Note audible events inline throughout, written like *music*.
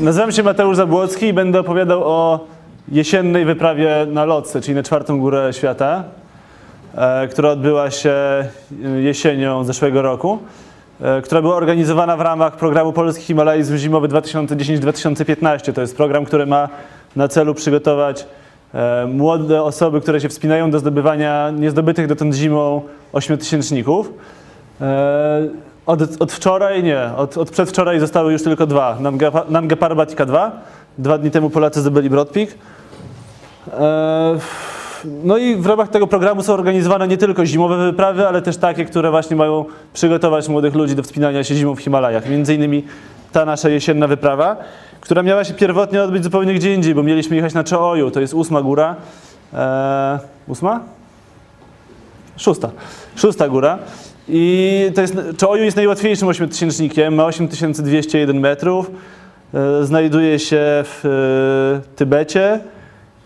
Nazywam się Mateusz Zabłocki i będę opowiadał o jesiennej wyprawie na Lotse, czyli na czwartą górę świata, e, która odbyła się jesienią zeszłego roku, e, która była organizowana w ramach programu Polski Himalajzm Zimowy 2010-2015. To jest program, który ma na celu przygotować e, młode osoby, które się wspinają do zdobywania niezdobytych dotąd zimą ośmiotysięczników. Od, od wczoraj nie, od, od przedwczoraj zostały już tylko dwa. Nanga, Nanga Parbat i K2. Dwa dni temu Polacy zdobyli Broad Peak. E, No i w ramach tego programu są organizowane nie tylko zimowe wyprawy, ale też takie, które właśnie mają przygotować młodych ludzi do wspinania się zimą w Himalajach. Między innymi ta nasza jesienna wyprawa, która miała się pierwotnie odbyć zupełnie gdzie indziej, bo mieliśmy jechać na Czeoju, to jest ósma góra. E, ósma? Szósta. Szósta góra. I to jest, Czoju jest najłatwiejszym ośmiotysięcznikiem, ma 8201 metrów, e, znajduje się w e, Tybecie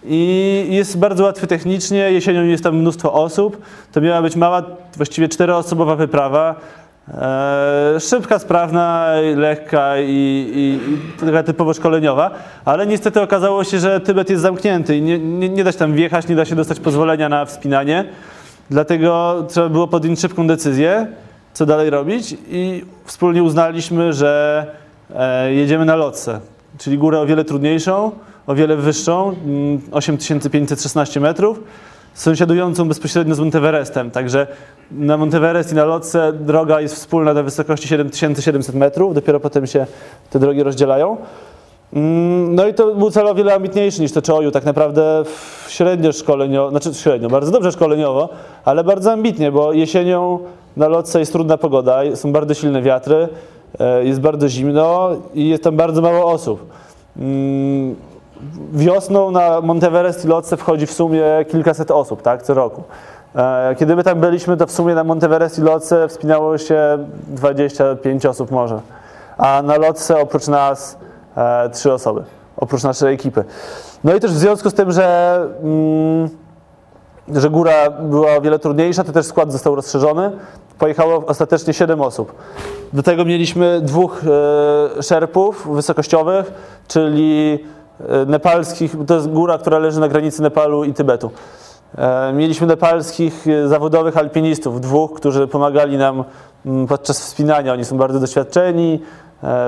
i jest bardzo łatwy technicznie, jesienią jest tam mnóstwo osób. To miała być mała, właściwie czteroosobowa wyprawa, e, szybka, sprawna, lekka i, i, i taka typowo szkoleniowa, ale niestety okazało się, że Tybet jest zamknięty i nie, nie, nie da się tam wjechać, nie da się dostać pozwolenia na wspinanie. Dlatego trzeba było podjąć szybką decyzję, co dalej robić i wspólnie uznaliśmy, że e, jedziemy na Lotse, czyli górę o wiele trudniejszą, o wiele wyższą, mm, 8516 metrów, sąsiadującą bezpośrednio z Monteverestem. Także na Monteverest i na Lotse droga jest wspólna do wysokości 7700 metrów, dopiero potem się te drogi rozdzielają. Mm, No i to był cel o wiele ambitniejszy niż te Czoju, tak naprawdę średnio szkoleniowo, znaczy średnio, bardzo dobrze szkoleniowo, ale bardzo ambitnie, bo jesienią na lotce jest trudna pogoda, są bardzo silne wiatry, e, jest bardzo zimno i jest tam bardzo mało osób. Mm, Wiosną na Monteverest i lotce wchodzi w sumie kilkaset osób, tak, co roku. E, Kiedy my tam byliśmy, to w sumie na Monteverest i lotce wspinało się 25 osób może, a na lotce oprócz nas e, trzy osoby, oprócz naszej ekipy. No i też w związku z tym, że, mm, że góra była o wiele trudniejsza, to też skład został rozszerzony. Pojechało ostatecznie 7 osób. Do tego mieliśmy dwóch e, szerpów wysokościowych, czyli e, nepalskich, to jest góra, która leży na granicy Nepalu i Tybetu. E, Mieliśmy nepalskich e, zawodowych alpinistów, dwóch, którzy pomagali nam mm, podczas wspinania. Oni są bardzo doświadczeni,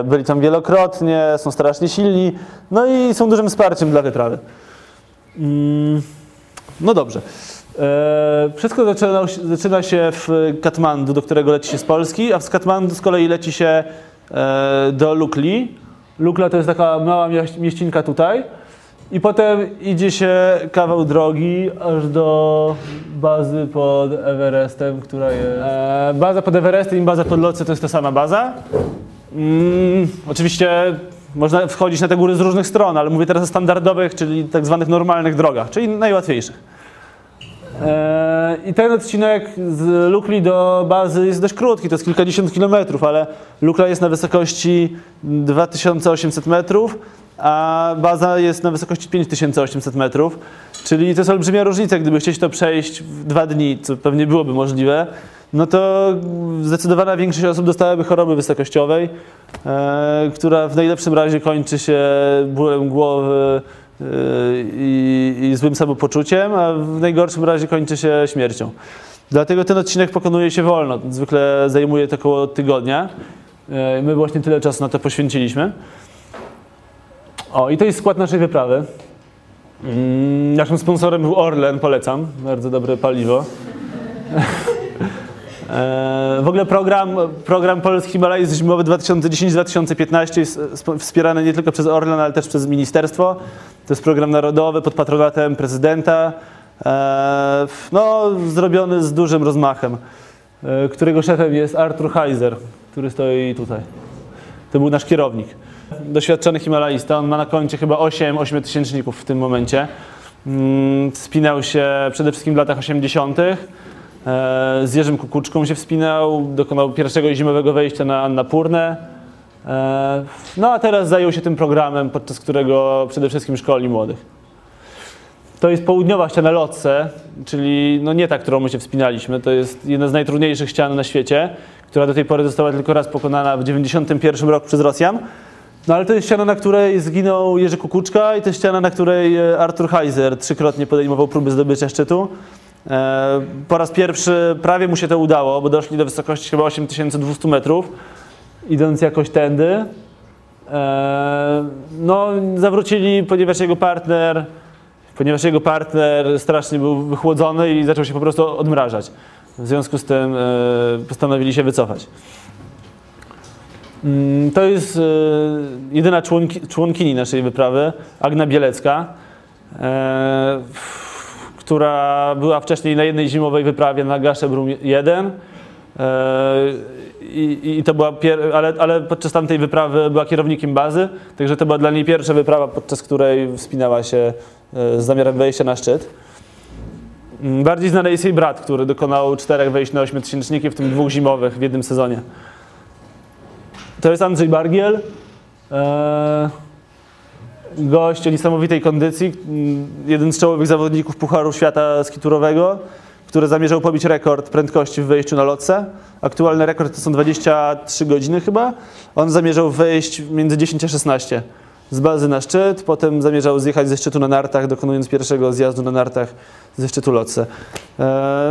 byli tam wielokrotnie, są strasznie silni, no i są dużym wsparciem dla wyprawy. Mm, No dobrze. E, Wszystko zaczyna, zaczyna się w Katmandu, do którego leci się z Polski, a z Katmandu z kolei leci się e, do Lukli. Lukla to jest taka mała mieś- mieścinka tutaj. I potem idzie się kawał drogi aż do bazy pod Everestem, która jest. E, baza pod Everestem i baza pod Lotse to jest ta sama baza. Mm, oczywiście można wchodzić na te góry z różnych stron, ale mówię teraz o standardowych, czyli tak zwanych normalnych drogach, czyli najłatwiejszych. E, I ten odcinek z Lukli do bazy jest dość krótki, to jest kilkadziesiąt kilometrów, ale Lukla jest na wysokości 2800 metrów, a baza jest na wysokości 5800 metrów, czyli to jest olbrzymia różnica, gdyby chcieć to przejść w dwa dni, co pewnie byłoby możliwe, no to zdecydowana większość osób dostałaby choroby wysokościowej, e, która w najlepszym razie kończy się bólem głowy, e, i, i złym samopoczuciem, a w najgorszym razie kończy się śmiercią. Dlatego ten odcinek pokonuje się wolno. Zwykle zajmuje to około tygodnia. E, My właśnie tyle czasu na to poświęciliśmy. O, i to jest skład naszej wyprawy. Mm, Naszym sponsorem był Orlen, polecam. Bardzo dobre paliwo. *laughs* E, W ogóle program, program Polski Himalajzm Zimowy 2010-2015 jest sp- wspierany nie tylko przez Orlen, ale też przez ministerstwo. To jest program narodowy pod patronatem prezydenta. E, No, zrobiony z dużym rozmachem, e, którego szefem jest Artur Heiser, który stoi tutaj. To był nasz kierownik. Doświadczony Himalajista, on ma na koncie chyba 8 ośmiotysięczników w tym momencie. Mm, Wspinał się przede wszystkim w latach 80. E, Z Jerzym Kukuczką się wspinał, dokonał pierwszego zimowego wejścia na Annapurnę. E, No a teraz zajął się tym programem, podczas którego przede wszystkim szkoli młodych. To jest południowa ściana Lotse, czyli no nie ta, którą my się wspinaliśmy. To jest jedna z najtrudniejszych ścian na świecie, która do tej pory została tylko raz pokonana w 1991 roku przez Rosjan. No ale to jest ściana, na której zginął Jerzy Kukuczka i to jest ściana, na której e, Artur Heiser trzykrotnie podejmował próby zdobycia szczytu. E, Po raz pierwszy prawie mu się to udało, bo doszli do wysokości chyba 8200 metrów, idąc jakoś tędy. E, No, zawrócili, ponieważ jego partner, ponieważ jego partner strasznie był wychłodzony i zaczął się po prostu odmrażać. W związku z tym e, postanowili się wycofać. Mm, To jest jedyna członki, członkini naszej wyprawy, Agna Bielecka, która była wcześniej na jednej zimowej wyprawie na Gaszebrum 1. E, I, I to była ale, ale podczas tamtej wyprawy była kierownikiem bazy, także to była dla niej pierwsza wyprawa, podczas której wspinała się e, z zamiarem wejścia na szczyt. Mm, Bardziej znany jest jej brat, który dokonał czterech wejść na ośmiotysięczniki, w tym dwóch zimowych w jednym sezonie. To jest Andrzej Bargiel. Eee, gość o niesamowitej kondycji. mm, Jeden z czołowych zawodników Pucharu Świata skiturowego, który zamierzał pobić rekord prędkości w wejściu na lotce. Aktualny rekord to są 23 godziny chyba. On zamierzał wejść między 10 a 16 z bazy na szczyt, potem zamierzał zjechać ze szczytu na nartach, dokonując pierwszego zjazdu na nartach ze szczytu lotce. Eee,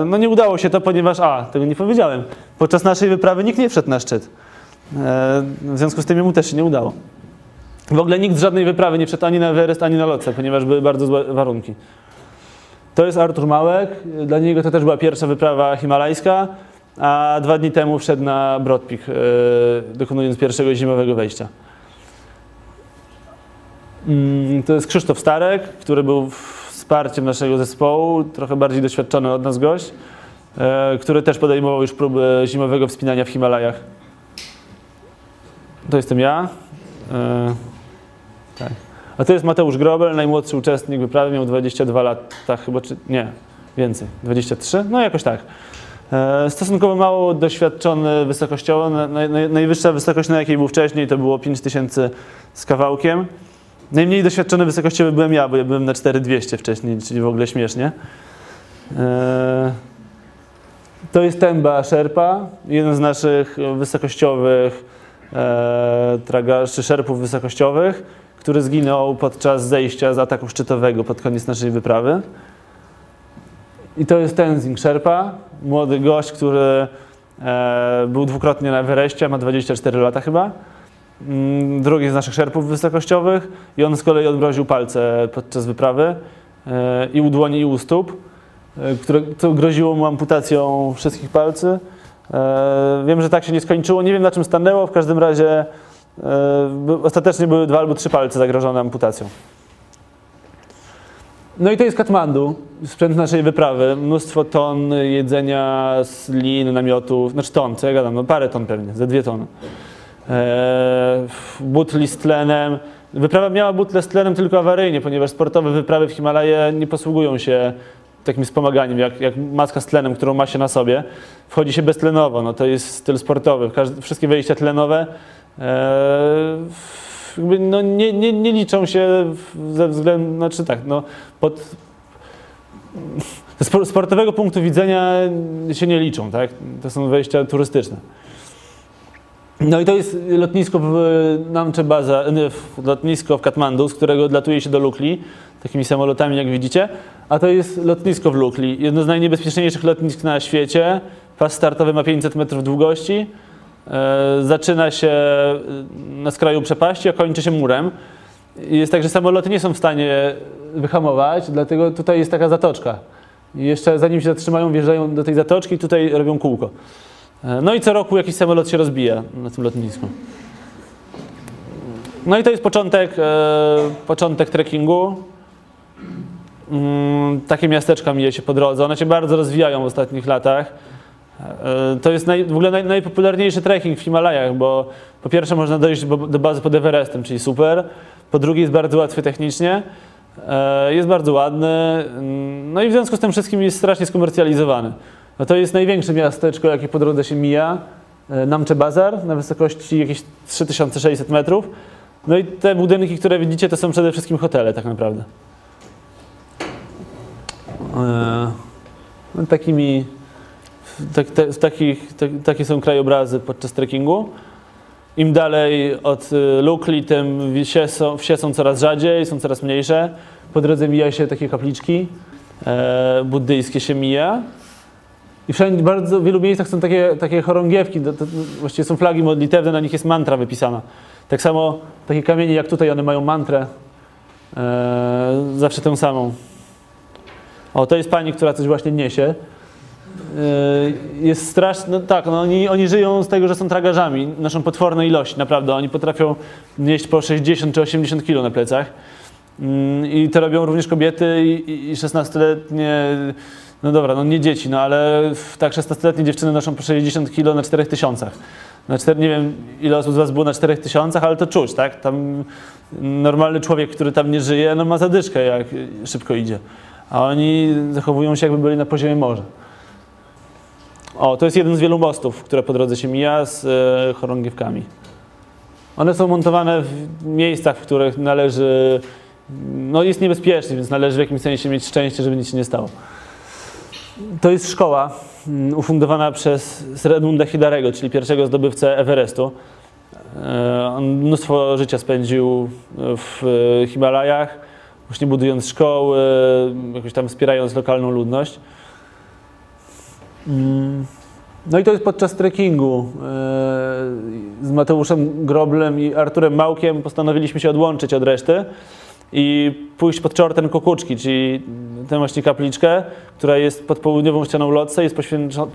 no nie udało się to, ponieważ, a, tego nie powiedziałem, podczas naszej wyprawy nikt nie wszedł na szczyt. E, W związku z tym mu też się nie udało. W ogóle nikt z żadnej wyprawy nie wszedł ani na Everest, ani na Lotce, ponieważ były bardzo złe warunki. To jest Artur Małek. Dla niego to też była pierwsza wyprawa himalajska, a dwa dni temu wszedł na Broad Peak, e, dokonując pierwszego zimowego wejścia. Mm, To jest Krzysztof Starek, który był wsparciem naszego zespołu, trochę bardziej doświadczony od nas gość, e, który też podejmował już próby zimowego wspinania w Himalajach. To jestem ja. E, tak. A to jest Mateusz Grobel, najmłodszy uczestnik wyprawy, miał 22 lata chyba, czy nie, więcej, 23? No jakoś tak. E, stosunkowo mało doświadczony wysokościowo. Na, naj, naj, najwyższa wysokość, na jakiej był wcześniej, to było 5000 z kawałkiem. Najmniej doświadczony wysokościowy byłem ja, bo ja byłem na 4200 wcześniej, czyli w ogóle śmiesznie. E, to jest Temba Sherpa, jeden z naszych wysokościowych e, czy szerpów wysokościowych, który zginął podczas zejścia z ataku szczytowego pod koniec naszej wyprawy. I to jest Tenzing Sherpa, młody gość, który e, był dwukrotnie na Everestie, ma 24 lata chyba. Mm, Drugi z naszych szerpów wysokościowych i on z kolei odmroził palce podczas wyprawy e, i u dłoni i u stóp, e, które, groziło mu amputacją wszystkich palcy. Wiem, że tak się nie skończyło, nie wiem na czym stanęło, w każdym razie ostatecznie były dwa albo trzy palce zagrożone amputacją. No i to jest Katmandu, sprzęt naszej wyprawy. Mnóstwo ton jedzenia, lin, namiotów, znaczy ton, co ja gadam, no parę ton pewnie, ze dwie tony. Eee, butli z tlenem. Wyprawa miała butle z tlenem tylko awaryjnie, ponieważ sportowe wyprawy w Himalaje nie posługują się takim wspomaganiem, jak, jak maska z tlenem, którą ma się na sobie. Wchodzi się beztlenowo, no to jest styl sportowy. Każde, wszystkie wejścia tlenowe no nie, nie, nie liczą się ze względu, znaczy tak, no pod *laughs* spor- sportowego punktu widzenia się nie liczą, tak? To są wejścia turystyczne. No i to jest lotnisko w Namche Baza, w- lotnisko w Katmandu, z którego odlatuje się do Lukli, takimi samolotami jak widzicie, a to jest lotnisko w Lukli, jedno z najniebezpieczniejszych lotnisk na świecie. Pas startowy ma 500 metrów długości, e, zaczyna się e, na skraju przepaści, a kończy się murem. Jest tak, że samoloty nie są w stanie wyhamować, dlatego tutaj jest taka zatoczka. I jeszcze zanim się zatrzymają, wjeżdżają do tej zatoczki i tutaj robią kółko. E, No i co roku jakiś samolot się rozbija na tym lotnisku. No i to jest początek, e, początek trekkingu. Mm, Takie miasteczka mija się po drodze. One się bardzo rozwijają w ostatnich latach. E, To jest naj, w ogóle naj, najpopularniejszy trekking w Himalajach, bo po pierwsze można dojść do, bazy pod Everestem, czyli super. Po drugie jest bardzo łatwy technicznie. E, Jest bardzo ładny. No i w związku z tym wszystkim jest strasznie skomercjalizowany. No to jest największe miasteczko, jakie po drodze się mija. e, Namche Bazar na wysokości jakieś 3600 metrów. No i te budynki, które widzicie, to są przede wszystkim hotele tak naprawdę. No, takimi, tak, te, takich, tak, takie są krajobrazy podczas trekkingu. Im dalej od y, Lukli, tym wsie są, wsie są coraz rzadziej, są coraz mniejsze. Po drodze mija się takie kapliczki e, buddyjskie się mija. I wszędzie, bardzo w wielu miejscach są takie, takie chorągiewki, to, to, właściwie są flagi modlitewne, na nich jest mantra wypisana. Tak samo takie kamienie jak tutaj, one mają mantrę, e, zawsze tę samą. O, to jest pani, która coś właśnie niesie. E, jest straszne, no tak, no oni, oni żyją z tego, że są tragarzami, naszą potworną ilość, naprawdę. Oni potrafią nieść po 60 czy 80 kilo na plecach. Mm, I to robią również kobiety i, i 16-letnie, no dobra, no nie dzieci, no ale tak 16-letnie dziewczyny noszą po 60 kilo na 4 tysiącach. Na 4, nie wiem ile osób z Was było na 4 tysiącach, ale to czuć, tak? Tam normalny człowiek, który tam nie żyje, no ma zadyszkę jak szybko idzie. A oni zachowują się jakby byli na poziomie morza. O, to jest jeden z wielu mostów, które po drodze się mija z e, chorągiewkami. One są montowane w miejscach, w których należy, no jest niebezpiecznie, więc należy w jakimś sensie mieć szczęście, żeby nic się nie stało. To jest szkoła mm, ufundowana przez Sir Edmunda Hilarego, czyli pierwszego zdobywcę Everestu. E, on mnóstwo życia spędził w Himalajach, właśnie budując szkoły, jakoś tam wspierając lokalną ludność. Mm. No i to jest podczas trekkingu e, z Mateuszem Groblem i Arturem Małkiem postanowiliśmy się odłączyć od reszty i pójść pod czorten Kukuczki, czyli tę właśnie kapliczkę, która jest pod południową ścianą Lotse, jest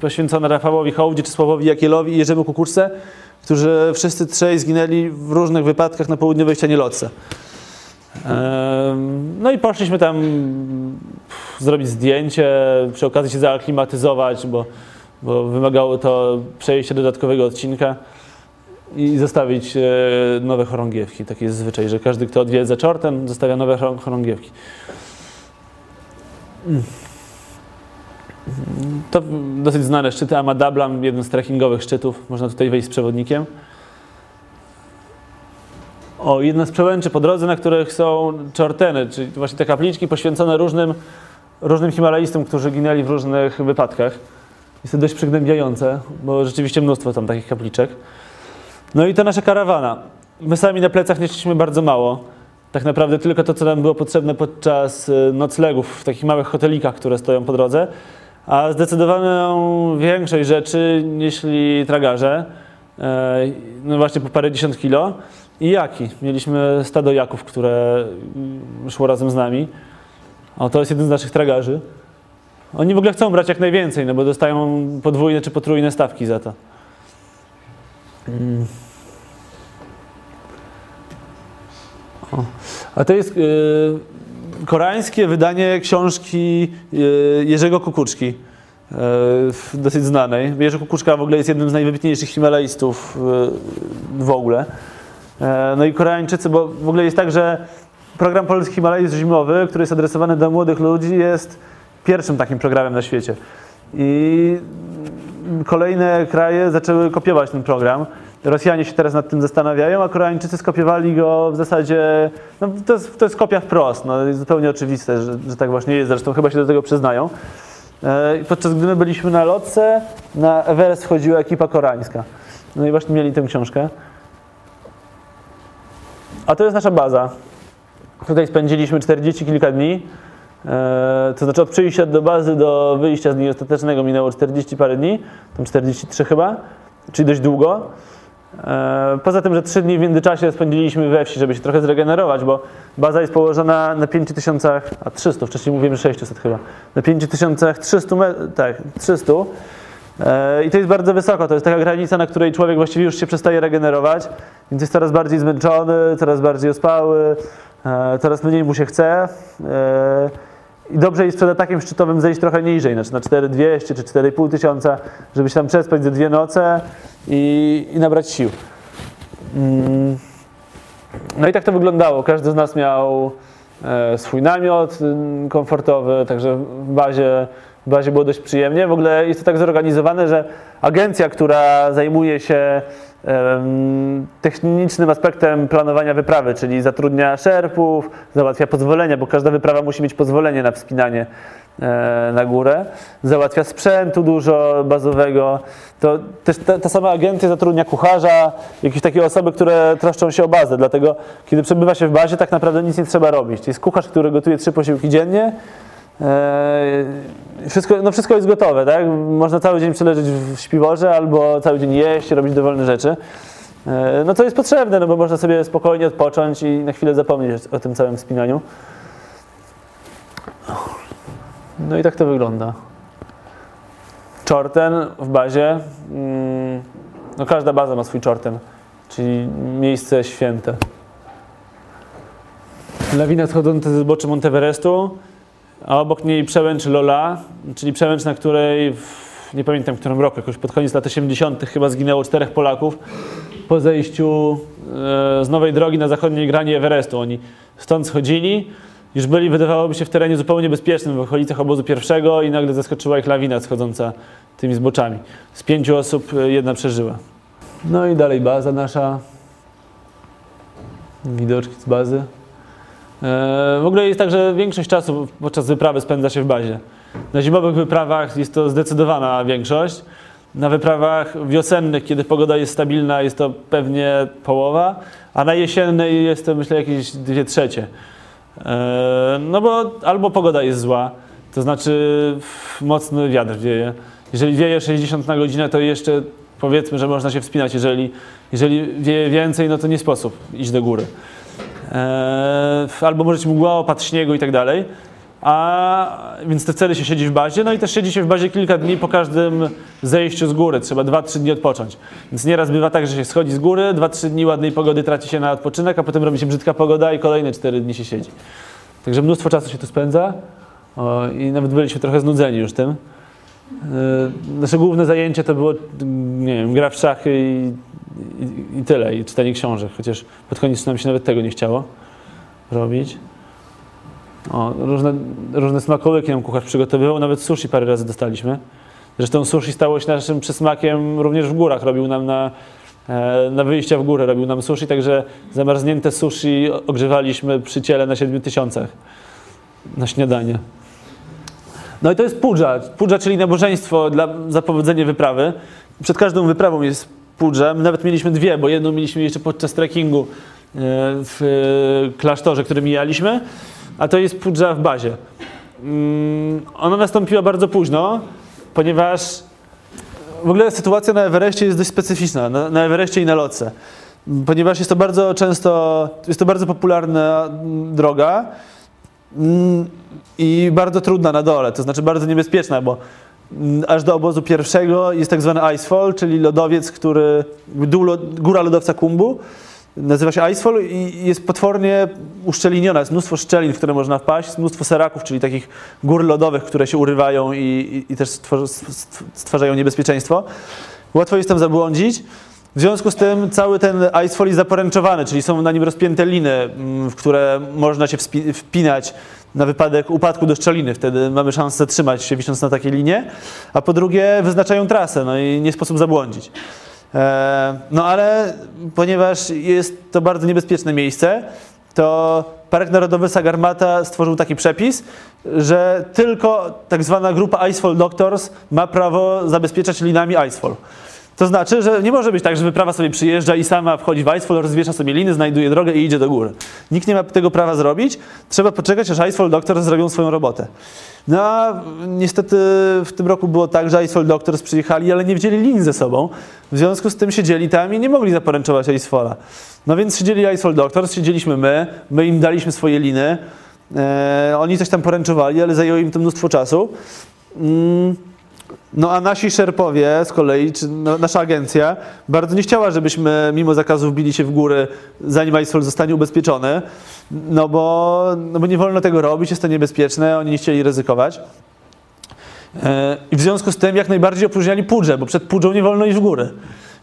poświęcona Rafałowi Hołdzie, Czesławowi Jakielowi i Jerzemu Kukuczce, którzy wszyscy trzej zginęli w różnych wypadkach na południowej ścianie Lotse. No i poszliśmy tam zrobić zdjęcie, przy okazji się zaaklimatyzować, bo, bo wymagało to przejście dodatkowego odcinka i zostawić e, nowe chorągiewki. Taki jest zwyczaj, że każdy, kto odwiedza czortem, zostawia nowe chorągiewki. To dosyć znane szczyty Amadablam, jeden z trekkingowych szczytów. Można tutaj wejść z przewodnikiem. O, jedna z przełęczy po drodze, na których są czorteny, czyli właśnie te kapliczki poświęcone różnym, różnym Himalajistom, którzy ginęli w różnych wypadkach. Jest to dość przygnębiające, bo rzeczywiście mnóstwo tam takich kapliczek. No i to nasza karawana. My sami na plecach nieśliśmy bardzo mało. Tak naprawdę tylko to, co nam było potrzebne podczas y, noclegów w takich małych hotelikach, które stoją po drodze. A zdecydowaną większość rzeczy nieśli tragarze, e, no właśnie po parę dziesiąt kilo. I jaki? Mieliśmy stado jaków, które mm, szło razem z nami. O, to jest jeden z naszych tragarzy. Oni w ogóle chcą brać jak najwięcej, no bo dostają podwójne czy potrójne stawki za to. Mm. O. A to jest y, koreańskie wydanie książki y, Jerzego Kukuczki, y, dosyć znanej. Jerzy Kukuczka w ogóle jest jednym z najwybitniejszych himalajstów w ogóle. No i Koreańczycy, bo w ogóle jest tak, że program Polski Himalajst Zimowy, który jest adresowany do młodych ludzi, jest pierwszym takim programem na świecie. I kolejne kraje zaczęły kopiować ten program. Rosjanie się teraz nad tym zastanawiają, a Koreańczycy skopiowali go w zasadzie, no to, jest, to jest kopia wprost, no, jest zupełnie oczywiste, że, że tak właśnie jest, zresztą chyba się do tego przyznają. E, podczas gdy my byliśmy na lotce, na Everest wchodziła ekipa koreańska. No i właśnie mieli tę książkę. A to jest nasza baza. Tutaj spędziliśmy 40 kilka dni. E, to znaczy od przyjścia do bazy do wyjścia z dnia ostatecznego minęło 40 parę dni, tam 43 chyba, czyli dość długo. E, poza tym, że 3 dni w międzyczasie spędziliśmy we wsi, żeby się trochę zregenerować, bo baza jest położona na 5300, a 300, wcześniej mówiłem, że 600 chyba, na 5300, tak, 300. E, I to jest bardzo wysoko, to jest taka granica, na której człowiek właściwie już się przestaje regenerować, więc jest coraz bardziej zmęczony, coraz bardziej ospały, coraz mniej mu się chce. I dobrze jest przed atakiem szczytowym zejść trochę niżej, znaczy na 4200 czy 4,5 tysiąca, żeby się tam przespać ze dwie noce i, i nabrać sił. Mm. No i tak to wyglądało. Każdy z nas miał e, swój namiot mm, komfortowy, także w bazie w bazie było dość przyjemnie. W ogóle jest to tak zorganizowane, że agencja, która zajmuje się technicznym aspektem planowania wyprawy, czyli zatrudnia szerpów, załatwia pozwolenia, bo każda wyprawa musi mieć pozwolenie na wspinanie e, na górę, załatwia sprzętu dużo bazowego, to też ta, ta sama agencja zatrudnia kucharza, jakieś takie osoby, które troszczą się o bazę, dlatego kiedy przebywa się w bazie, tak naprawdę nic nie trzeba robić. Jest kucharz, który gotuje trzy posiłki dziennie, Wszystko, no wszystko jest gotowe, tak? Można cały dzień przeleżeć w śpiworze albo cały dzień jeść, robić dowolne rzeczy. Eee, No to jest potrzebne, no bo można sobie spokojnie odpocząć i na chwilę zapomnieć o tym całym wspinaniu. No i tak to wygląda. Czorten w bazie. mm, No każda baza ma swój czorten, czyli miejsce święte. Lawina schodząca ze zbocza Monteverestu, a obok niej przełęcz Lola, czyli przełęcz, na której w, nie pamiętam w którym roku, jakoś pod koniec lat 80. chyba zginęło czterech Polaków po zejściu e, z nowej drogi na zachodniej grani Everestu. Oni stąd schodzili, już byli, wydawałoby się, w terenie zupełnie bezpiecznym, w okolicach obozu pierwszego i nagle zaskoczyła ich lawina schodząca tymi zboczami. Z pięciu osób e, jedna przeżyła. No i dalej baza nasza. Widoczki z bazy. E, W ogóle jest tak, że większość czasu podczas wyprawy spędza się w bazie. Na zimowych wyprawach jest to zdecydowana większość. Na wyprawach wiosennych, kiedy pogoda jest stabilna, jest to pewnie połowa, a na jesiennej jest to myślę jakieś dwie trzecie. E, No bo albo pogoda jest zła, to znaczy mocny wiatr wieje. Jeżeli wieje 60 na godzinę, to jeszcze powiedzmy, że można się wspinać. Jeżeli, jeżeli wieje więcej, no to nie sposób iść do góry. Eee, albo może być mgła, opad śniegu i tak dalej. A więc te wtedy się siedzi w bazie, no i też siedzi się w bazie kilka dni po każdym zejściu z góry. Trzeba 2-3 dni odpocząć. Więc nieraz bywa tak, że się schodzi z góry, 2-3 dni ładnej pogody traci się na odpoczynek, a potem robi się brzydka pogoda i kolejne 4 dni się siedzi. Także mnóstwo czasu się tu spędza o, i nawet byliśmy trochę znudzeni już tym. Eee, Nasze główne zajęcie to było, nie wiem, gra w szachy i, i, i tyle, i czytanie książek, chociaż pod koniec nam się nawet tego nie chciało robić. O, różne, różne smakołyki nam kucharz przygotowywał, nawet sushi parę razy dostaliśmy. Zresztą sushi stało się naszym przysmakiem również w górach, robił nam na, e, na wyjścia w górę, robił nam sushi, także zamarznięte sushi ogrzewaliśmy przy ciele na 7 tysiącach na śniadanie. No i to jest pudża. Pudża, czyli nabożeństwo dla, za powodzenie wyprawy. Przed każdą wyprawą jest pudża. My nawet mieliśmy dwie, bo jedną mieliśmy jeszcze podczas trekkingu e, w e, klasztorze, który mijaliśmy, a to jest pudża w bazie. Mm, Ona nastąpiła bardzo późno, ponieważ w ogóle sytuacja na Everestie jest dość specyficzna, na, Everestie i na lotce. Ponieważ jest to bardzo często, jest to bardzo popularna droga, Mm, i bardzo trudna na dole, to znaczy bardzo niebezpieczna, bo aż do obozu pierwszego jest tak zwany icefall, czyli lodowiec, który, góra lodowca Kumbu, nazywa się icefall i jest potwornie uszczeliniona, jest mnóstwo szczelin, w które można wpaść, jest mnóstwo seraków, czyli takich gór lodowych, które się urywają i, i, i też stwarzają niebezpieczeństwo. Łatwo jest tam zabłądzić. W związku z tym cały ten icefall jest zaporęczowany, czyli są na nim rozpięte liny, mm, w które można się wspi- wpinać na wypadek upadku do szczeliny. Wtedy mamy szansę zatrzymać się wisząc na takiej linie. A po drugie wyznaczają trasę, no i nie sposób zabłądzić. E, No ale ponieważ jest to bardzo niebezpieczne miejsce, to Park Narodowy Sagarmata stworzył taki przepis, że tylko tak zwana grupa Icefall Doctors ma prawo zabezpieczać linami Icefall. To znaczy, że nie może być tak, że wyprawa sobie przyjeżdża i sama wchodzi w Icefall, rozwiesza sobie liny, znajduje drogę i idzie do góry. Nikt nie ma tego prawa zrobić. Trzeba poczekać, aż Icefall Doctors zrobią swoją robotę. No a niestety w tym roku było tak, że Icefall Doctors przyjechali, ale nie wzięli lin ze sobą. W związku z tym siedzieli tam i nie mogli zaporęczować Icefalla. No więc siedzieli Icefall Doctors, siedzieliśmy my, my im daliśmy swoje liny. E, oni coś tam poręczowali, ale zajęło im to mnóstwo czasu. Mm. No a nasi szerpowie z kolei, czy no, nasza agencja, bardzo nie chciała, żebyśmy mimo zakazów bili się w góry, zanim ISOL zostanie ubezpieczony, no bo, no bo nie wolno tego robić, jest to niebezpieczne, oni nie chcieli ryzykować. E, I w związku z tym jak najbardziej opróżniali pudżę, bo przed pudżą nie wolno iść w góry.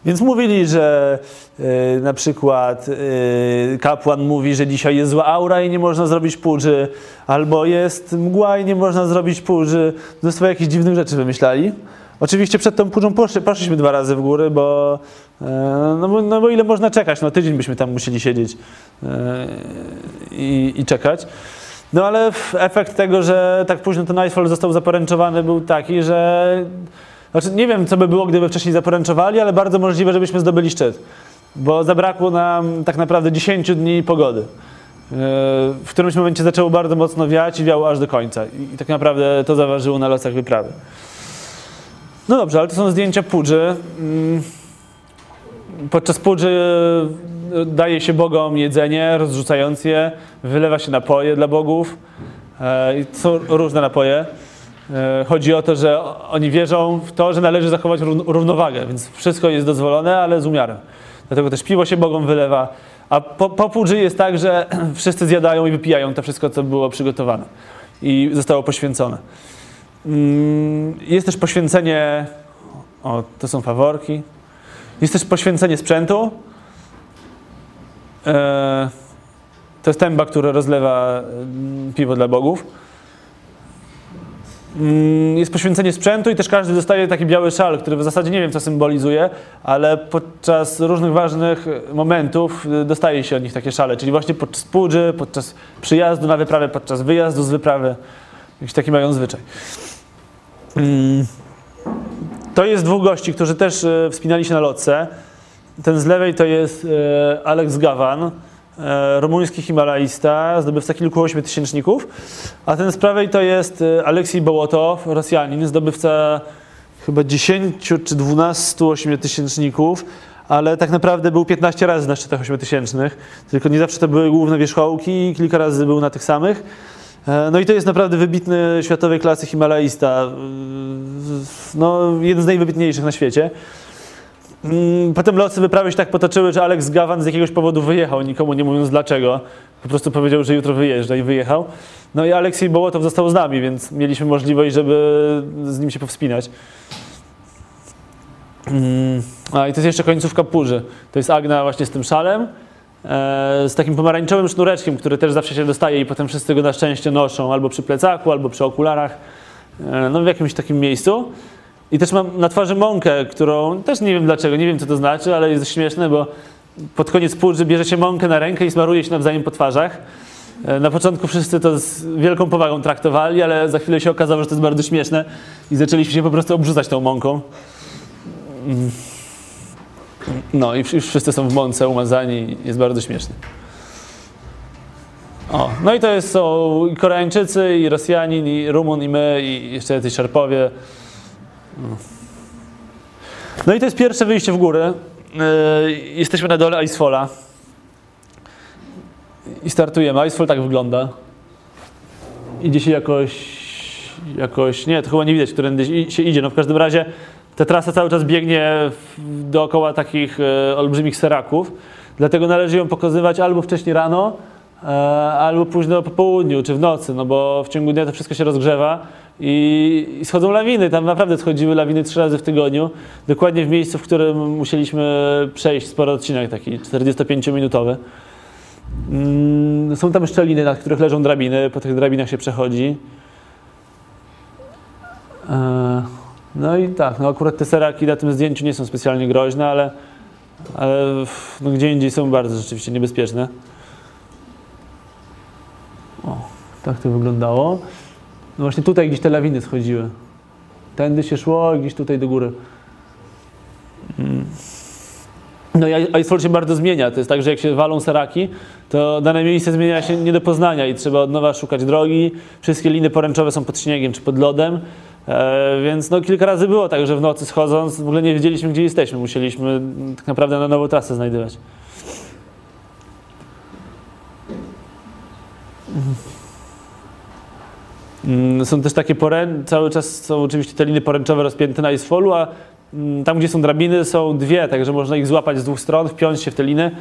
Więc mówili, że y, na przykład y, kapłan mówi, że dzisiaj jest zła aura i nie można zrobić pudży, albo jest mgła i nie można zrobić pudży. Mnóstwo jakichś dziwnych rzeczy wymyślali. Oczywiście przed tą pudżą poszli, poszliśmy dwa razy w góry, bo, y, no, bo, no bo ile można czekać? No tydzień byśmy tam musieli siedzieć i, i czekać. No ale efekt tego, że tak późno ten Nightfall został zaporęczowany był taki, że znaczy, nie wiem, co by było, gdyby wcześniej zaporęczowali, ale bardzo możliwe, żebyśmy zdobyli szczyt. Bo zabrakło nam tak naprawdę 10 dni pogody. Yy, w którymś momencie zaczęło bardzo mocno wiać i wiało aż do końca. I tak naprawdę to zaważyło na losach wyprawy. No dobrze, ale to są zdjęcia pudży. Mm, podczas pudży yy, daje się bogom jedzenie, rozrzucając je, wylewa się napoje dla bogów. Yy, są różne napoje. E, chodzi o to, że oni wierzą w to, że należy zachować równowagę, więc wszystko jest dozwolone, ale z umiarem. Dlatego też piwo się Bogom wylewa. A po, po pudży jest tak, że *clears throat* wszyscy zjadają i wypijają to wszystko, co było przygotowane i zostało poświęcone. Mm, jest też poświęcenie, o, to są faworki. Jest też poświęcenie sprzętu. E, to jest tęba, która rozlewa mm, piwo dla bogów. Mm, jest poświęcenie sprzętu i też każdy dostaje taki biały szal, który w zasadzie nie wiem, co symbolizuje, ale podczas różnych ważnych momentów y, dostaje się od nich takie szale, czyli właśnie podczas pudży, podczas przyjazdu na wyprawę, podczas wyjazdu z wyprawy. Jakiś taki mają zwyczaj. Mm. To jest dwóch gości, którzy też y, wspinali się na lotce. Ten z lewej to jest y, Alex Gavan, E, rumuński himalaista, zdobywca kilku ośmiotysięczników, a ten z prawej to jest e, Aleksiej Bołotow, Rosjanin, zdobywca chyba 10 czy 12 ośmiotysięczników, ale tak naprawdę był 15 razy na szczytach ośmiotysięcznych, tylko nie zawsze to były główne wierzchołki i kilka razy był na tych samych. E, no i to jest naprawdę wybitny światowej klasy himalaista, no jeden z najwybitniejszych na świecie. Mm, potem losy wyprawy się tak potoczyły, że Alex Gawan z jakiegoś powodu wyjechał, nikomu nie mówiąc dlaczego. Po prostu powiedział, że jutro wyjeżdża i wyjechał. No i Aleksiej Bołotow został z nami, więc mieliśmy możliwość, żeby z nim się powspinać. Mm, a i to jest jeszcze końcówka purzy. To jest Agna właśnie z tym szalem, e, z takim pomarańczowym sznureczkiem, który też zawsze się dostaje i potem wszyscy go na szczęście noszą albo przy plecaku, albo przy okularach, e, no w jakimś takim miejscu. I też mam na twarzy mąkę, którą też nie wiem dlaczego, nie wiem co to znaczy, ale jest śmieszne, bo pod koniec pudży bierze się mąkę na rękę i smaruje się nawzajem po twarzach. E, na początku wszyscy to z wielką powagą traktowali, ale za chwilę się okazało, że to jest bardzo śmieszne i zaczęliśmy się po prostu obrzucać tą mąką. Mm. No i już wszyscy są w mące umazani, jest bardzo śmieszny. O, no i to jest, są i Koreańczycy, i Rosjanin, i Rumun, i my, i jeszcze jacyś Szarpowie. No i to jest pierwsze wyjście w górę. E, jesteśmy na dole Icefalla. I startujemy. Icefall tak wygląda. Idzie się jakoś, jakoś, nie, to chyba nie widać, którędy się idzie. No w każdym razie ta trasa cały czas biegnie dookoła takich e, olbrzymich seraków. Dlatego należy ją pokazywać albo wcześniej rano, e, albo późno po południu, czy w nocy, no bo w ciągu dnia to wszystko się rozgrzewa i, schodzą lawiny. Tam naprawdę schodziły lawiny trzy razy w tygodniu. Dokładnie w miejscu, w którym musieliśmy przejść spory odcinek, taki 45-minutowy. Mm, są tam szczeliny, na których leżą drabiny, po tych drabinach się przechodzi. E, no i tak, no akurat te seraki na tym zdjęciu nie są specjalnie groźne, ale, ale no gdzie indziej są bardzo rzeczywiście niebezpieczne. O, tak to wyglądało. No właśnie tutaj gdzieś te lawiny schodziły. Tędy się szło, gdzieś tutaj do góry. Mm. No i Icefall się bardzo zmienia. To jest tak, że jak się walą seraki, to dane miejsce zmienia się nie do poznania i trzeba od nowa szukać drogi. Wszystkie liny poręczowe są pod śniegiem czy pod lodem. E, więc no, kilka razy było tak, że w nocy schodząc w ogóle nie wiedzieliśmy, gdzie jesteśmy. Musieliśmy tak naprawdę na nową trasę znajdywać. Mhm. Mm, są też takie poręcze, cały czas są oczywiście te liny poręczowe rozpięte na isfolu, a mm, tam, gdzie są drabiny, są dwie, także można ich złapać z dwóch stron, wpiąć się w te liny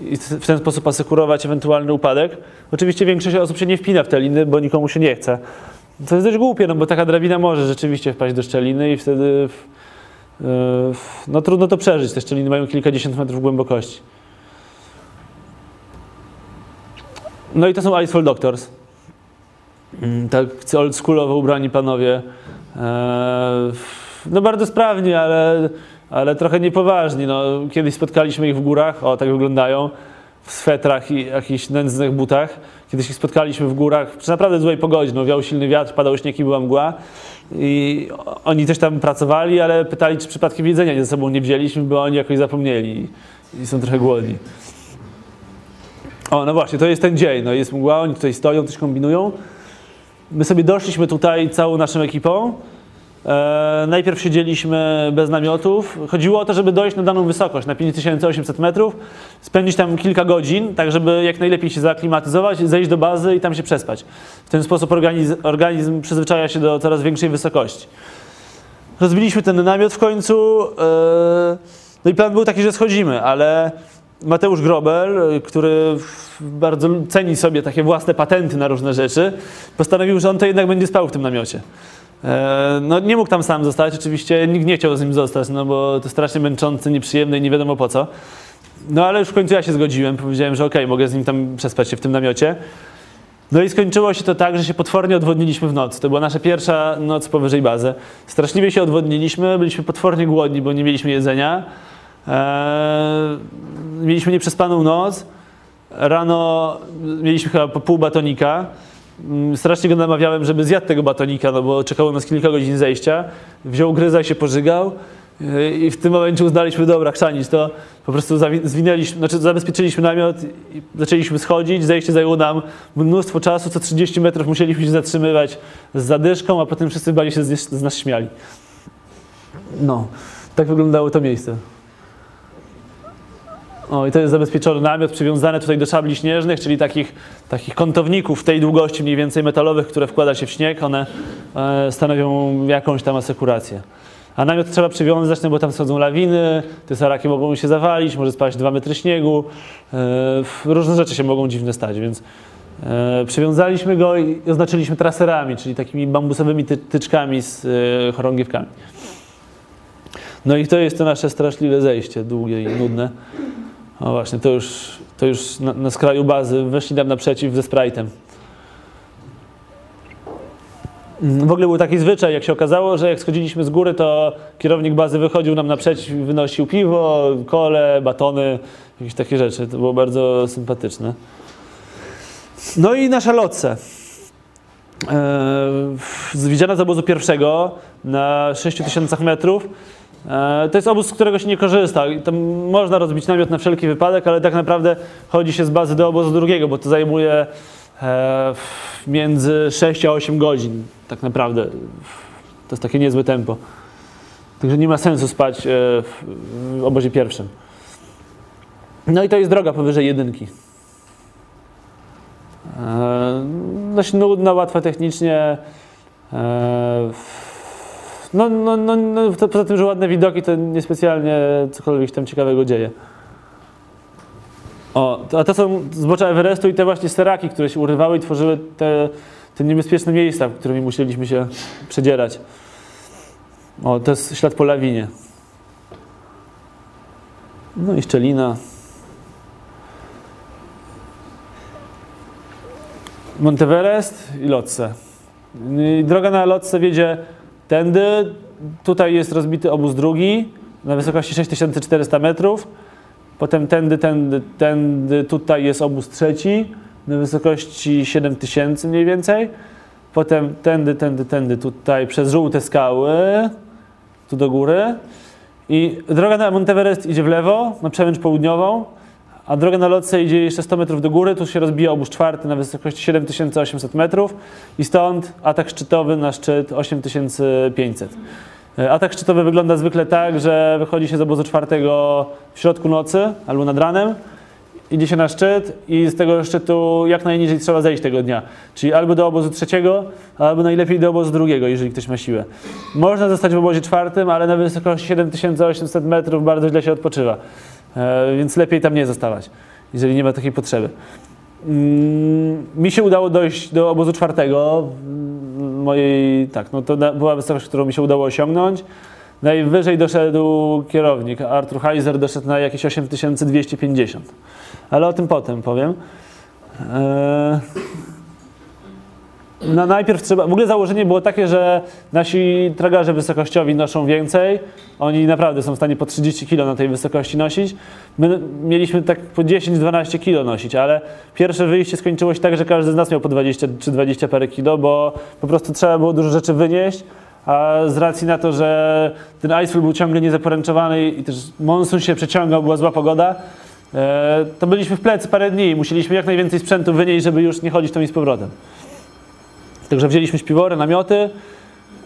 i w ten sposób asekurować ewentualny upadek. Oczywiście większość osób się nie wpina w te liny, bo nikomu się nie chce. To jest dość głupie, no bo taka drabina może rzeczywiście wpaść do szczeliny i wtedy no trudno to przeżyć. Te szczeliny mają kilkadziesiąt metrów głębokości. No i to są Icefall Doctors. Mm, tak oldschoolowo ubrani panowie. E, no bardzo sprawni, ale, ale trochę niepoważni. No, kiedyś spotkaliśmy ich w górach, o tak wyglądają, w swetrach i jakichś nędznych butach. Kiedyś ich spotkaliśmy w górach przy naprawdę złej pogodzie. No, wiał silny wiatr, padał śnieg i była mgła. I oni też tam pracowali, ale pytali, czy przypadkiem jedzenia ze sobą nie wzięliśmy, bo oni jakoś zapomnieli i są trochę głodni. O, no właśnie, to jest ten dzień. No jest mgła, oni tutaj stoją, coś kombinują. My sobie doszliśmy tutaj całą naszą ekipą. E, najpierw siedzieliśmy bez namiotów. Chodziło o to, żeby dojść na daną wysokość, na 5800 metrów, spędzić tam kilka godzin, tak żeby jak najlepiej się zaaklimatyzować, zejść do bazy i tam się przespać. W ten sposób organizm, organizm przyzwyczaja się do coraz większej wysokości. Rozbiliśmy ten namiot w końcu. E, no i plan był taki, że schodzimy, ale Mateusz Grobel, który bardzo ceni sobie takie własne patenty na różne rzeczy, postanowił, że on to jednak będzie spał w tym namiocie. E, no nie mógł tam sam zostać, oczywiście nikt nie chciał z nim zostać, no bo to strasznie męczące, nieprzyjemne i nie wiadomo po co. No ale już w końcu ja się zgodziłem, powiedziałem, że okej, okay, mogę z nim tam przespać się w tym namiocie. No i skończyło się to tak, że się potwornie odwodniliśmy w noc. To była nasza pierwsza noc powyżej bazy. Straszliwie się odwodniliśmy, byliśmy potwornie głodni, bo nie mieliśmy jedzenia. Eee, mieliśmy nieprzespaną noc. Rano mieliśmy chyba po pół batonika. Mm, strasznie go namawiałem, żeby zjadł tego batonika, no bo czekało nas kilka godzin zejścia. Wziął gryza i się pożygał. Eee, I w tym momencie uznaliśmy, dobra, chrzanić to. Po prostu zwinęliśmy, znaczy zabezpieczyliśmy namiot i zaczęliśmy schodzić. Zejście zajęło nam mnóstwo czasu, co 30 metrów musieliśmy się zatrzymywać z zadyszką, a potem wszyscy bali się z, z nas śmiali. No, tak wyglądało to miejsce. O, i to jest zabezpieczony namiot przywiązany tutaj do szabli śnieżnych, czyli takich, takich kątowników tej długości mniej więcej metalowych, które wkłada się w śnieg. One e, stanowią jakąś tam asekurację. A namiot trzeba przywiązać, no bo tam schodzą lawiny, te saraki mogą się zawalić, może spaść dwa metry śniegu. E, różne rzeczy się mogą dziwne stać, więc e, przywiązaliśmy go i oznaczyliśmy traserami, czyli takimi bambusowymi ty tyczkami z e, chorągiewkami. No i to jest to nasze straszliwe zejście, długie i nudne. O właśnie, to już, to już na, na skraju bazy weszli nam naprzeciw ze Sprite'em. W ogóle był taki zwyczaj, jak się okazało, że jak schodziliśmy z góry, to kierownik bazy wychodził nam naprzeciw, wynosił piwo, kole, batony, jakieś takie rzeczy. To było bardzo sympatyczne. No i nasza lotce. Eee, widziana z obozu pierwszego na 6000 metrów. E, to jest obóz, z którego się nie korzysta. Można rozbić namiot na wszelki wypadek, ale tak naprawdę chodzi się z bazy do obozu drugiego, bo to zajmuje e, między 6 a 8 godzin. Tak naprawdę. To jest takie niezłe tempo. Także nie ma sensu spać e, w obozie pierwszym. No i to jest droga powyżej jedynki. Dość nudna, łatwa technicznie. No, no, no, no poza tym, że ładne widoki, to niespecjalnie cokolwiek tam ciekawego dzieje. O, a to są zbocza Everestu i te właśnie steraki, które się urywały i tworzyły te, te niebezpieczne miejsca, którymi musieliśmy się przedzierać. O, to jest ślad po lawinie. No i szczelina. Monteverest i Lotse. Droga na Lotse wiedzie Tędy, tutaj jest rozbity obóz drugi na wysokości 6400 metrów. Potem tędy, tędy, tędy, tutaj jest obóz trzeci na wysokości 7000 mniej więcej. Potem tędy, tędy, tędy, tutaj przez żółte skały, tu do góry. I droga na Monteverest idzie w lewo, na przemęcz południową, a droga na lotce idzie jeszcze 100 metrów do góry, tu się rozbija obóz czwarty na wysokości 7800 metrów i stąd atak szczytowy na szczyt 8500. E, atak szczytowy wygląda zwykle tak, że wychodzi się z obozu czwartego w środku nocy albo nad ranem, idzie się na szczyt i z tego szczytu jak najniżej trzeba zejść tego dnia. Czyli albo do obozu trzeciego, albo najlepiej do obozu drugiego, jeżeli ktoś ma siłę. Można zostać w obozie czwartym, ale na wysokości 7800 metrów bardzo źle się odpoczywa. E, więc lepiej tam nie zostawać, jeżeli nie ma takiej potrzeby. Mm, mi się udało dojść do obozu czwartego, mojej, tak, no to była wysokość, którą mi się udało osiągnąć. Najwyżej doszedł kierownik, Arthur Heiser doszedł na jakieś 8250. Ale o tym potem powiem. Eee... No najpierw trzeba, w ogóle założenie było takie, że nasi tragarze wysokościowi noszą więcej. Oni naprawdę są w stanie po 30 kg na tej wysokości nosić. My mieliśmy tak po 10-12 kg nosić, ale pierwsze wyjście skończyło się tak, że każdy z nas miał po 20 czy 20 parę kilo, bo po prostu trzeba było dużo rzeczy wynieść. A z racji na to, że ten Icefall był ciągle niezaporęczowany i też monsun się przeciągał, była zła pogoda, e, to byliśmy w plecy parę dni i musieliśmy jak najwięcej sprzętu wynieść, żeby już nie chodzić tam i z powrotem. Także wzięliśmy śpiwory, namioty,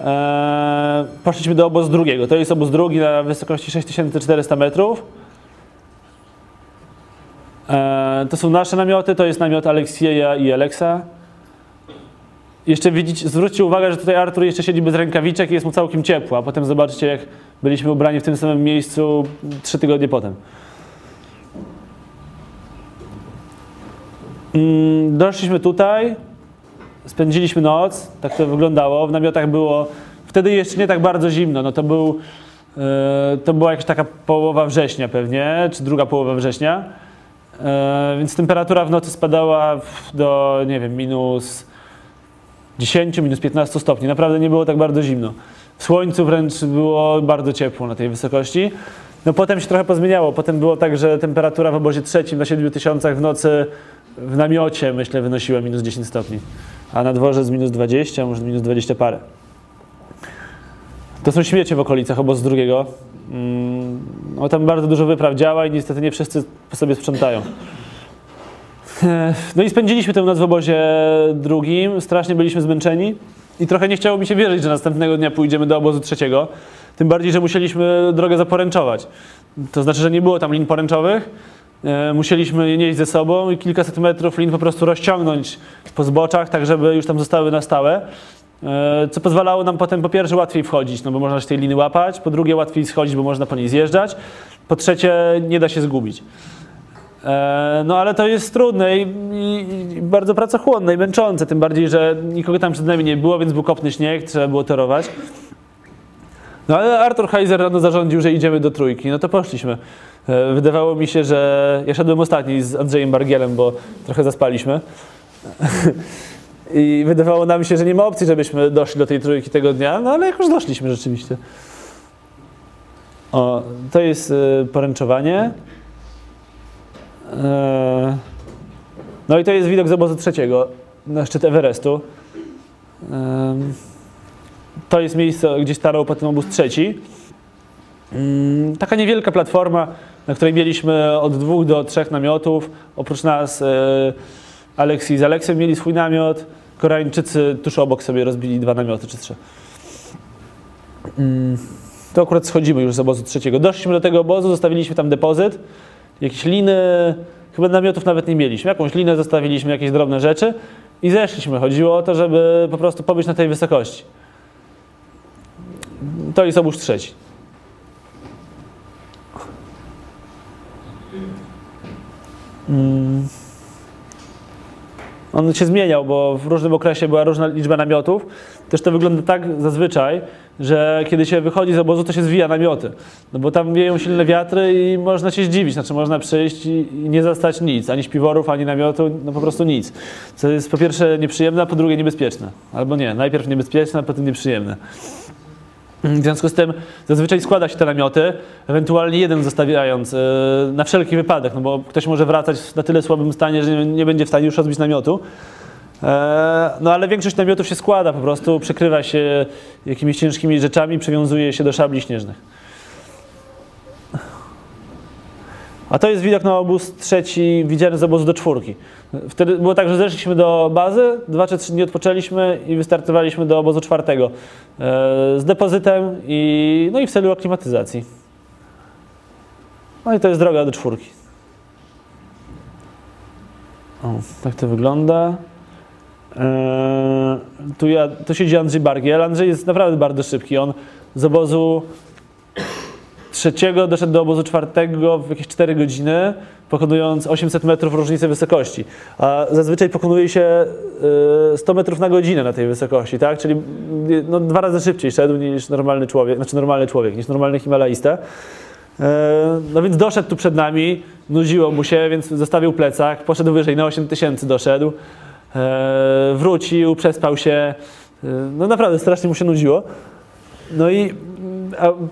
e, poszliśmy do obozu drugiego. To jest obóz drugi na wysokości 6400 metrów. E, to są nasze namioty, to jest namiot Aleksieja i Aleksa. Jeszcze widzicie, zwróćcie uwagę, że tutaj Artur jeszcze siedzi bez rękawiczek i jest mu całkiem ciepło, a potem zobaczcie, jak byliśmy ubrani w tym samym miejscu trzy tygodnie potem. Mm, doszliśmy tutaj, spędziliśmy noc, tak to wyglądało. W namiotach było wtedy jeszcze nie tak bardzo zimno. No to, był, yy, to była jakaś taka połowa września pewnie, czy druga połowa września. Yy, więc temperatura w nocy spadała do, nie wiem, minus 10, minus 15 stopni. Naprawdę nie było tak bardzo zimno. W słońcu wręcz było bardzo ciepło na tej wysokości. No potem się trochę pozmieniało. Potem było tak, że temperatura w obozie trzecim na 7000 w nocy w namiocie, myślę, wynosiła minus 10 stopni a na dworze z minus 20, może minus 20 parę. To są śmiecie w okolicach obozu drugiego. Mm, no, tam bardzo dużo wypraw działa i niestety nie wszyscy sobie sprzątają. *laughs* No i spędziliśmy tę noc w obozie drugim. Strasznie byliśmy zmęczeni i trochę nie chciało mi się wierzyć, że następnego dnia pójdziemy do obozu trzeciego. Tym bardziej, że musieliśmy drogę zaporęczować. To znaczy, że nie było tam lin poręczowych, musieliśmy je nieść ze sobą i kilkaset metrów lin po prostu rozciągnąć po zboczach, tak żeby już tam zostały na stałe. E, co pozwalało nam potem po pierwsze łatwiej wchodzić, no bo można się tej liny łapać, po drugie łatwiej schodzić, bo można po niej zjeżdżać, po trzecie nie da się zgubić. E, no ale to jest trudne i, i, i, bardzo pracochłonne i męczące, tym bardziej, że nikogo tam przed nami nie było, więc był kopny śnieg, trzeba było torować. No ale Arthur Heiser rano zarządził, że idziemy do trójki, no to poszliśmy. E, wydawało mi się, że ja szedłem ostatni z Andrzejem Bargielem, bo trochę zaspaliśmy. *laughs* I wydawało nam się, że nie ma opcji, żebyśmy doszli do tej trójki tego dnia, no ale jakoś doszliśmy rzeczywiście. O, to jest y, poręczowanie. E, no i to jest widok z obozu trzeciego na szczyt Everestu. To jest miejsce, gdzie starał obóz trzeci. Mm, taka niewielka platforma, na której mieliśmy od dwóch do trzech namiotów. Oprócz nas e, Aleksji z Aleksem mieli swój namiot. Koreańczycy tuż obok sobie rozbili dwa namioty czy trzy. Mm, to akurat schodzimy już z obozu trzeciego. Doszliśmy do tego obozu, zostawiliśmy tam depozyt, jakieś liny, chyba namiotów nawet nie mieliśmy. Jakąś linę zostawiliśmy, jakieś drobne rzeczy i zeszliśmy. Chodziło o to, żeby po prostu pobyć na tej wysokości. To jest obóz trzeci. Mm. On się zmieniał, bo w różnym okresie była różna liczba namiotów. Też to wygląda tak zazwyczaj, że kiedy się wychodzi z obozu, to się zwija namioty. No bo tam wieją silne wiatry i można się zdziwić. Znaczy można przyjść i nie zastać nic, ani śpiworów, ani namiotu, no po prostu nic. Co jest po pierwsze nieprzyjemne, a po drugie niebezpieczne. Albo nie, najpierw niebezpieczne, a potem nieprzyjemne. W związku z tym zazwyczaj składa się te namioty, ewentualnie jeden zostawiając e, na wszelki wypadek, no bo ktoś może wracać w na tyle słabym stanie, że nie będzie w stanie już rozbić namiotu. E, no ale większość namiotów się składa, po prostu przykrywa się jakimiś ciężkimi rzeczami, przywiązuje się do szabli śnieżnych. A to jest widok na obóz trzeci, widziany z obozu do czwórki. Wtedy było tak, że zeszliśmy do bazy, dwa czy trzy dni odpoczęliśmy i wystartowaliśmy do obozu czwartego e, z depozytem i, no i w celu aklimatyzacji. No i to jest droga do czwórki. O, tak to wygląda. Eee, tu, ja, tu siedzi Andrzej Bargiel. Andrzej jest naprawdę bardzo szybki. On z obozu trzeciego doszedł do obozu czwartego w jakieś 4 godziny, pokonując 800 metrów różnicy wysokości. A zazwyczaj pokonuje się y, 100 metrów na godzinę na tej wysokości, tak? Czyli y, no, dwa razy szybciej szedł niż normalny człowiek, znaczy normalny człowiek, niż normalny Himalajista. E, No więc doszedł tu przed nami, nudziło mu się, więc zostawił plecak, poszedł wyżej, na 8 tysięcy doszedł, E, wrócił, przespał się, E, no naprawdę strasznie mu się nudziło. No i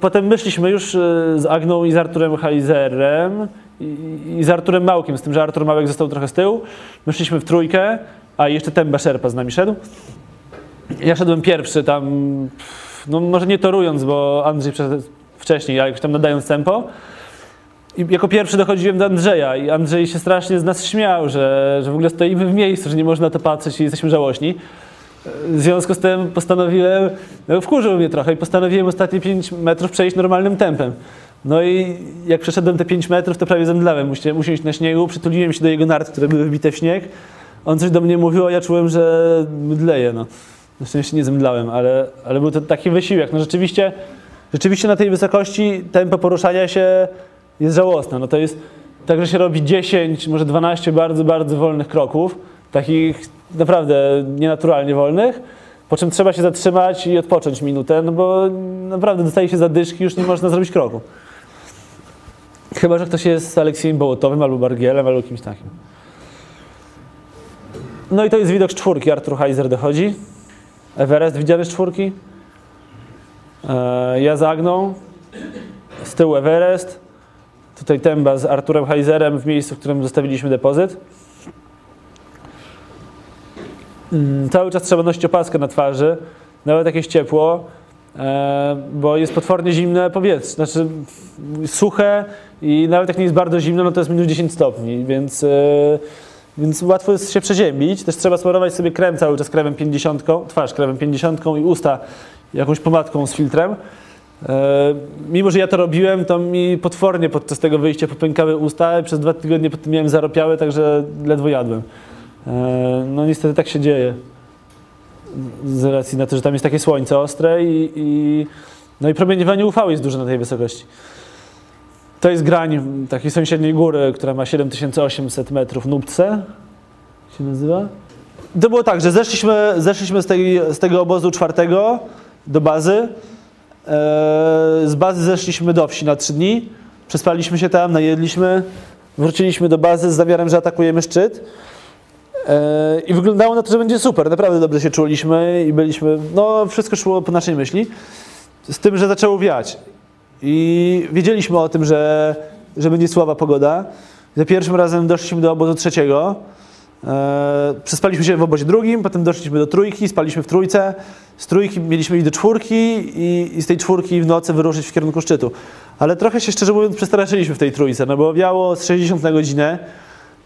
potem myśleliśmy już e, z Agną i z Arturem Heizerem i, i z Arturem Małkiem, z tym, że Artur Małek został trochę z tyłu. Myśleliśmy w trójkę, a jeszcze Temba Szerpa z nami szedł. Ja szedłem pierwszy tam, no może nie torując, bo Andrzej wcześniej, ale jakoś tam nadając tempo. I jako pierwszy dochodziłem do Andrzeja i Andrzej się strasznie z nas śmiał, że, że w ogóle stoimy w miejscu, że nie można to patrzeć i jesteśmy żałośni. W związku z tym postanowiłem, no wkurzył mnie trochę i postanowiłem ostatnie 5 metrów przejść normalnym tempem. No i jak przeszedłem te 5 metrów, to prawie zemdlałem. Musiałem usiąść na śniegu, przytuliłem się do jego nart, które były wbite w śnieg. On coś do mnie mówił, a ja czułem, że mdleję. No. Na szczęście nie zemdlałem, ale, ale był to taki wysiłek. No rzeczywiście, rzeczywiście na tej wysokości tempo poruszania się jest żałosne. No to jest tak, że się robi 10, może 12 bardzo, bardzo wolnych kroków, takich naprawdę nienaturalnie wolnych, po czym trzeba się zatrzymać i odpocząć minutę, no bo naprawdę dostaje się zadyszki, już nie można zrobić kroku. Chyba, że ktoś jest Aleksiejem Bołotowym albo Bargielem, albo kimś takim. No i to jest widok czwórki. Artur Heiser dochodzi. Everest widziany z czwórki. E, ja z Agną. Z tyłu Everest. Tutaj Temba z Arturem Heiserem w miejscu, w którym zostawiliśmy depozyt. Mm, Cały czas trzeba nosić opaskę na twarzy, nawet jak jest ciepło, e, bo jest potwornie zimne powietrze, znaczy suche i nawet jak nie jest bardzo zimno, no to jest minus 10 stopni, więc, e, więc łatwo jest się przeziębić. Też trzeba smarować sobie krem cały czas kremem 50, twarz kremem 50 i usta jakąś pomadką z filtrem. E, Mimo, że ja to robiłem, to mi potwornie podczas tego wyjścia popękały usta. Przez dwa tygodnie potem miałem zaropiałe, także ledwo jadłem. E, No niestety tak się dzieje. Z racji na to, że tam jest takie słońce ostre i, i, no i promieniowanie UV jest duże na tej wysokości. To jest grań takiej sąsiedniej góry, która ma 7800 metrów, Nubce się nazywa. To było tak, że zeszliśmy, zeszliśmy z, tej, z tego obozu czwartego do bazy. E, Z bazy zeszliśmy do wsi na trzy dni. Przespaliśmy się tam, najedliśmy, wróciliśmy do bazy z zamiarem, że atakujemy szczyt. E, I wyglądało na to, że będzie super. Naprawdę dobrze się czuliśmy i byliśmy. No, wszystko szło po naszej myśli. Z tym, że zaczęło wiać. I wiedzieliśmy o tym, że, że będzie słaba pogoda. Za pierwszym razem doszliśmy do obozu trzeciego. E, przespaliśmy się w obozie drugim, potem doszliśmy do trójki, spaliśmy w trójce. Z trójki mieliśmy iść do czwórki i, i z tej czwórki w nocy wyruszyć w kierunku szczytu. Ale trochę się szczerze mówiąc przestraszyliśmy w tej trójce, no bo wiało z 60 na godzinę.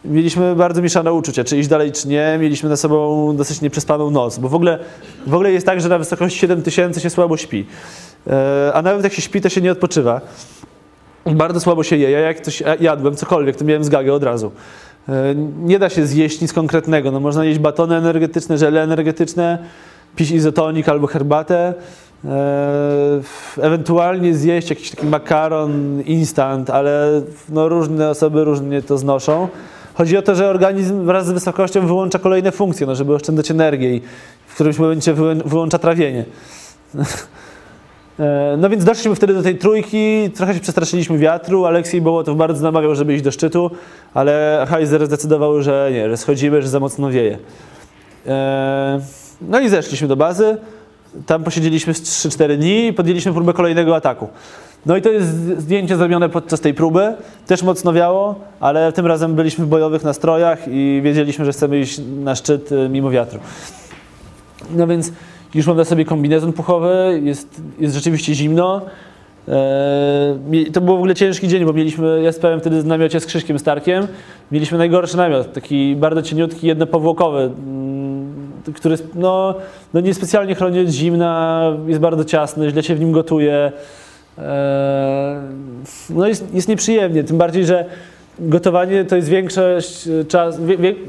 Mieliśmy bardzo mieszane uczucia, czy iść dalej, czy nie. Mieliśmy na sobą dosyć nieprzespaną noc, bo w ogóle, w ogóle jest tak, że na wysokości 7000 się słabo śpi. E, A nawet jak się śpi, to się nie odpoczywa. Bardzo słabo się je. Ja jak coś jadłem, cokolwiek, to miałem zgagę od razu. E, Nie da się zjeść nic konkretnego. No, można jeść batony energetyczne, żele energetyczne, pić izotonik albo herbatę. E, ewentualnie zjeść jakiś taki makaron instant, ale no, różne osoby różnie to znoszą. Chodzi o to, że organizm wraz z wysokością wyłącza kolejne funkcje, no, żeby oszczędzać energię i w którymś momencie wyłącza trawienie. *laughs* E, No więc doszliśmy wtedy do tej trójki, trochę się przestraszyliśmy wiatru, Aleksiej Bołotow bardzo namawiał, żeby iść do szczytu, ale Heiser zdecydował, że nie, że schodzimy, że za mocno wieje. E, No i zeszliśmy do bazy, tam posiedzieliśmy z 3-4 dni i podjęliśmy próbę kolejnego ataku. No i to jest zdjęcie zrobione podczas tej próby, też mocno wiało, ale tym razem byliśmy w bojowych nastrojach i wiedzieliśmy, że chcemy iść na szczyt y, mimo wiatru. No więc już mam na sobie kombinezon puchowy, jest, jest rzeczywiście zimno. Mi- to był w ogóle ciężki dzień, bo mieliśmy, ja spałem wtedy w namiocie z Krzyśkiem Starkiem. Mieliśmy najgorszy namiot, taki bardzo cieniutki, jednopowłokowy, mm, który no, no niespecjalnie chroni od zimna, jest bardzo ciasny, źle się w nim gotuje. Eee, no jest, jest nieprzyjemnie, tym bardziej, że gotowanie to jest większość e, czas,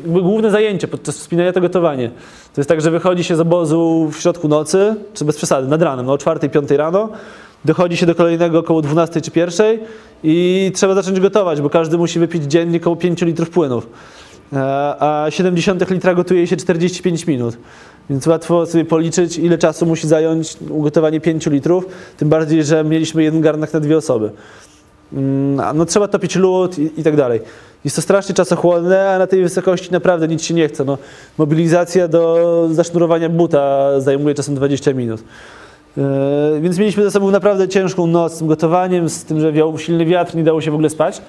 główne zajęcie podczas wspinania to gotowanie. To jest tak, że wychodzi się z obozu w środku nocy, czy bez przesady, nad ranem, no o 4-5 rano, dochodzi się do kolejnego około 12 czy 1 i trzeba zacząć gotować, bo każdy musi wypić dziennie około 5 litrów płynów. E, A 70 litra gotuje się 45 minut. Więc łatwo sobie policzyć, ile czasu musi zająć ugotowanie 5 litrów, tym bardziej, że mieliśmy jeden garnek na dwie osoby. Mm, No trzeba topić lód i, i tak dalej. Jest to strasznie czasochłonne, a na tej wysokości naprawdę nic się nie chce. No, mobilizacja do zasznurowania buta zajmuje czasem 20 minut. Yy, więc mieliśmy ze sobą naprawdę ciężką noc z tym gotowaniem, z tym, że wiał silny wiatr, nie dało się w ogóle spać.